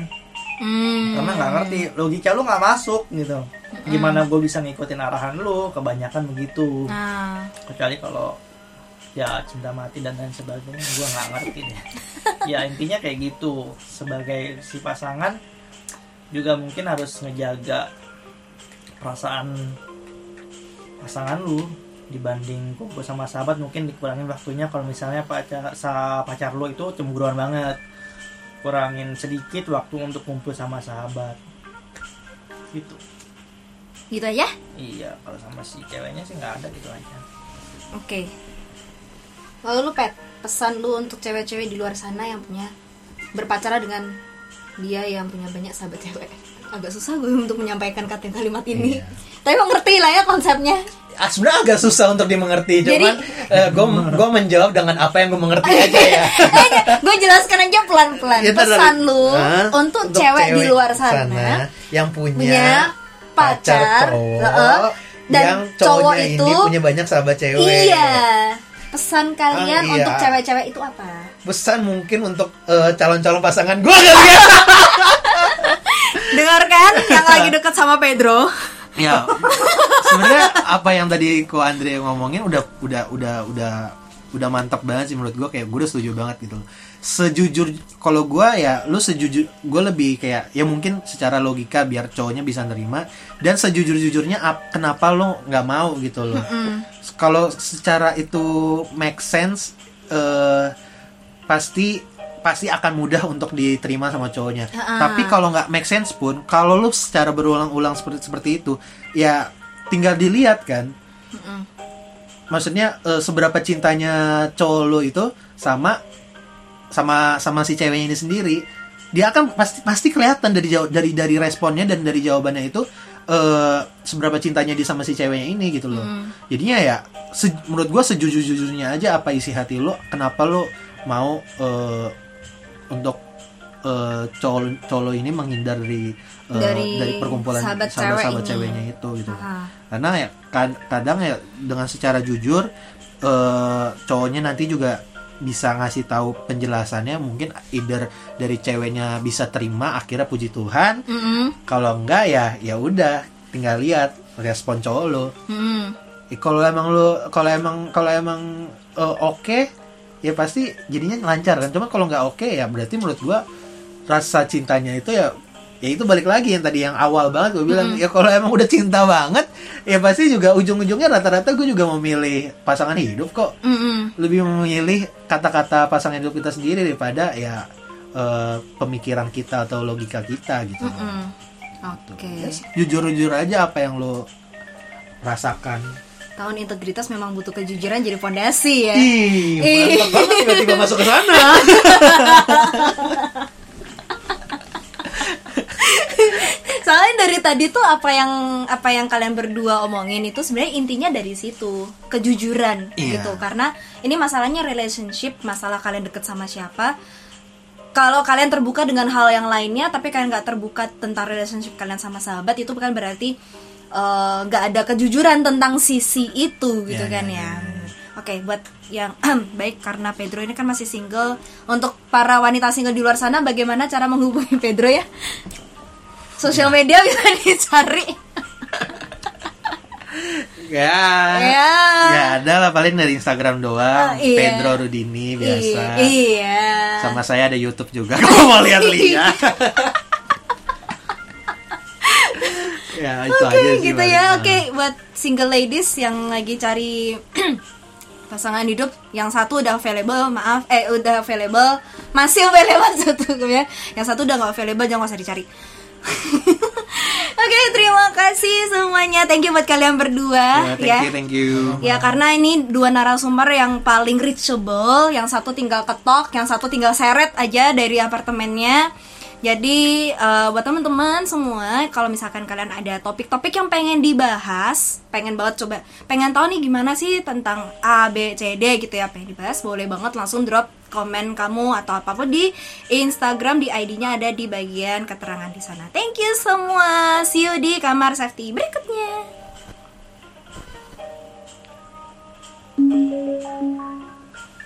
Speaker 1: Hmm.
Speaker 2: karena nggak ngerti logika lu nggak masuk gitu. Gimana gue bisa ngikutin arahan lu? Kebanyakan begitu.
Speaker 1: nah
Speaker 2: kecuali kalau ya cinta mati dan lain sebagainya gue nggak ngerti deh. Ya intinya kayak gitu. Sebagai si pasangan juga mungkin harus ngejaga perasaan pasangan lu dibanding kumpul sama sahabat mungkin dikurangin waktunya. Kalau misalnya pacar sa pacar lu itu cemburuan banget. Kurangin sedikit waktu untuk kumpul sama sahabat. Gitu.
Speaker 1: Gitu aja?
Speaker 2: Iya kalau sama si ceweknya sih nggak ada gitu aja.
Speaker 1: Oke lalu lu pet pesan lu untuk cewek-cewek di luar sana yang punya berpacaran dengan dia yang punya banyak sahabat cewek. Agak susah gue untuk menyampaikan kata kalimat ini tapi mengerti lah ya konsepnya.
Speaker 3: Ah, sebenarnya agak susah untuk dimengerti
Speaker 1: Jadi-
Speaker 3: cuman gue gue menjawab dengan apa yang gue mengerti (laughs) aja ya.
Speaker 1: Gue jelaskan aja pelan-pelan.
Speaker 3: Ya, ntar
Speaker 1: pesan
Speaker 3: dari-
Speaker 1: lu
Speaker 3: Hah?
Speaker 1: untuk, cewek, di luar sana,
Speaker 3: yang punya,
Speaker 1: punya pacar,
Speaker 3: cowok
Speaker 1: heeh, dan
Speaker 3: yang
Speaker 1: cowok itu
Speaker 3: ini punya banyak sahabat cewek.
Speaker 1: iya pesan kalian
Speaker 3: Ah, iya.
Speaker 1: untuk cewek-cewek itu apa?
Speaker 3: Pesan mungkin untuk eh, calon-calon pasangan gue kali ya. (laughs)
Speaker 1: Dengarkan yang lagi deket sama Pedro?
Speaker 3: Ya sebenarnya apa yang tadi ko Andre ngomongin udah udah udah udah udah mantap banget sih menurut gue kayak gue udah setuju banget gitu loh sejujur kalau gue ya lu sejujur gue lebih kayak ya mungkin secara logika biar cowoknya bisa nerima dan sejujur jujurnya kenapa lo nggak mau gitu loh. Kalau secara itu make sense eh, pasti pasti akan mudah untuk diterima sama cowoknya.
Speaker 1: Ya.
Speaker 3: tapi kalau nggak make sense pun kalau lu secara berulang-ulang seperti seperti itu ya tinggal dilihat kan. Maksudnya eh, seberapa cintanya cowok lo itu sama sama sama si ceweknya ini sendiri dia akan pasti pasti kelihatan dari jauh dari dari responnya dan dari jawabannya itu eh seberapa cintanya dia sama si ceweknya ini gitu loh jadinya ya se- menurut gua sejujur jujurnya aja apa isi hati lo kenapa lo mau eh, untuk eh, cowok cowok lo ini menghindar dari eh,
Speaker 1: Dari
Speaker 3: dari perkumpulan
Speaker 1: sahabat
Speaker 3: sahabat-sahabat
Speaker 1: cewek ini.
Speaker 3: ceweknya itu gitu
Speaker 1: Ah.
Speaker 3: karena ya kad- kadang ya dengan secara jujur eh, cowoknya nanti juga bisa ngasih tahu penjelasannya mungkin either dari ceweknya bisa terima akhirnya puji Tuhan
Speaker 1: Mm-mm.
Speaker 3: kalau enggak ya ya udah tinggal lihat respon cowok lo
Speaker 1: Mm-mm.
Speaker 3: Eh, kalau emang lo kalau emang kalau emang eh, oke ya pasti jadinya lancar kan cuma kalau nggak oke ya berarti menurut gua rasa cintanya itu ya ya itu balik lagi yang tadi yang awal banget gue bilang ya kalau emang udah cinta banget ya pasti juga ujung-ujungnya rata-rata gue juga memilih pasangan hidup kok
Speaker 1: Mm-mm.
Speaker 3: lebih memilih kata-kata pasangan hidup kita sendiri daripada ya eh, pemikiran kita atau logika kita gitu
Speaker 1: Mm-mm. Oke.
Speaker 3: jujur-jujur aja apa yang lo rasakan
Speaker 1: Tahun integritas memang butuh kejujuran jadi fondasi ya.
Speaker 3: Ih. mantap banget tiba-tiba masuk ke sana. (laughs)
Speaker 1: Soalnya dari tadi tuh apa yang apa yang kalian berdua omongin itu sebenarnya intinya dari situ kejujuran
Speaker 3: Iya.
Speaker 1: gitu karena ini masalahnya relationship masalah kalian deket sama siapa kalau kalian terbuka dengan hal yang lainnya tapi kalian nggak terbuka tentang relationship kalian sama sahabat itu bukan berarti eh, nggak ada kejujuran tentang sisi itu gitu
Speaker 3: Iya,
Speaker 1: kan
Speaker 3: iya,
Speaker 1: ya. Oke, buat yang (clears throat) baik karena Pedro ini kan masih single. Untuk para wanita single di luar sana, bagaimana cara menghubungi Pedro ya? Sosial media bisa (laughs) dicari.
Speaker 3: ya.
Speaker 1: Ya.
Speaker 3: Ya ada lah paling dari Instagram doang.
Speaker 1: Ah, iya.
Speaker 3: Pedro Rudini biasa.
Speaker 1: I- Iya.
Speaker 3: Sama saya ada YouTube juga (laughs) kalau mau lihat-lihat. (laughs) ya itu
Speaker 1: Oke,
Speaker 3: aja sih.
Speaker 1: gitu ya. Oke, buat single ladies yang lagi cari (clears throat) pasangan hidup, yang satu udah available, maaf, eh udah available, masih available satu ya. Yang satu udah nggak available, jangan usah dicari. (laughs) Oke, terima kasih semuanya. Thank you buat kalian berdua
Speaker 3: Ya, thank
Speaker 1: ya.
Speaker 3: you, thank you.
Speaker 1: Ya karena ini dua narasumber yang paling reachable, yang satu tinggal ketok, yang satu tinggal seret aja dari apartemennya. Jadi uh, buat teman-teman semua, kalau misalkan kalian ada topik-topik yang pengen dibahas, pengen banget coba, pengen tahu nih gimana sih tentang A, B, C, D gitu ya, pengen dibahas, boleh banget langsung drop komen kamu atau apa pun di Instagram di ID-nya ada di bagian keterangan di sana. Thank you semua. See you di kamar safety berikutnya. Thank you.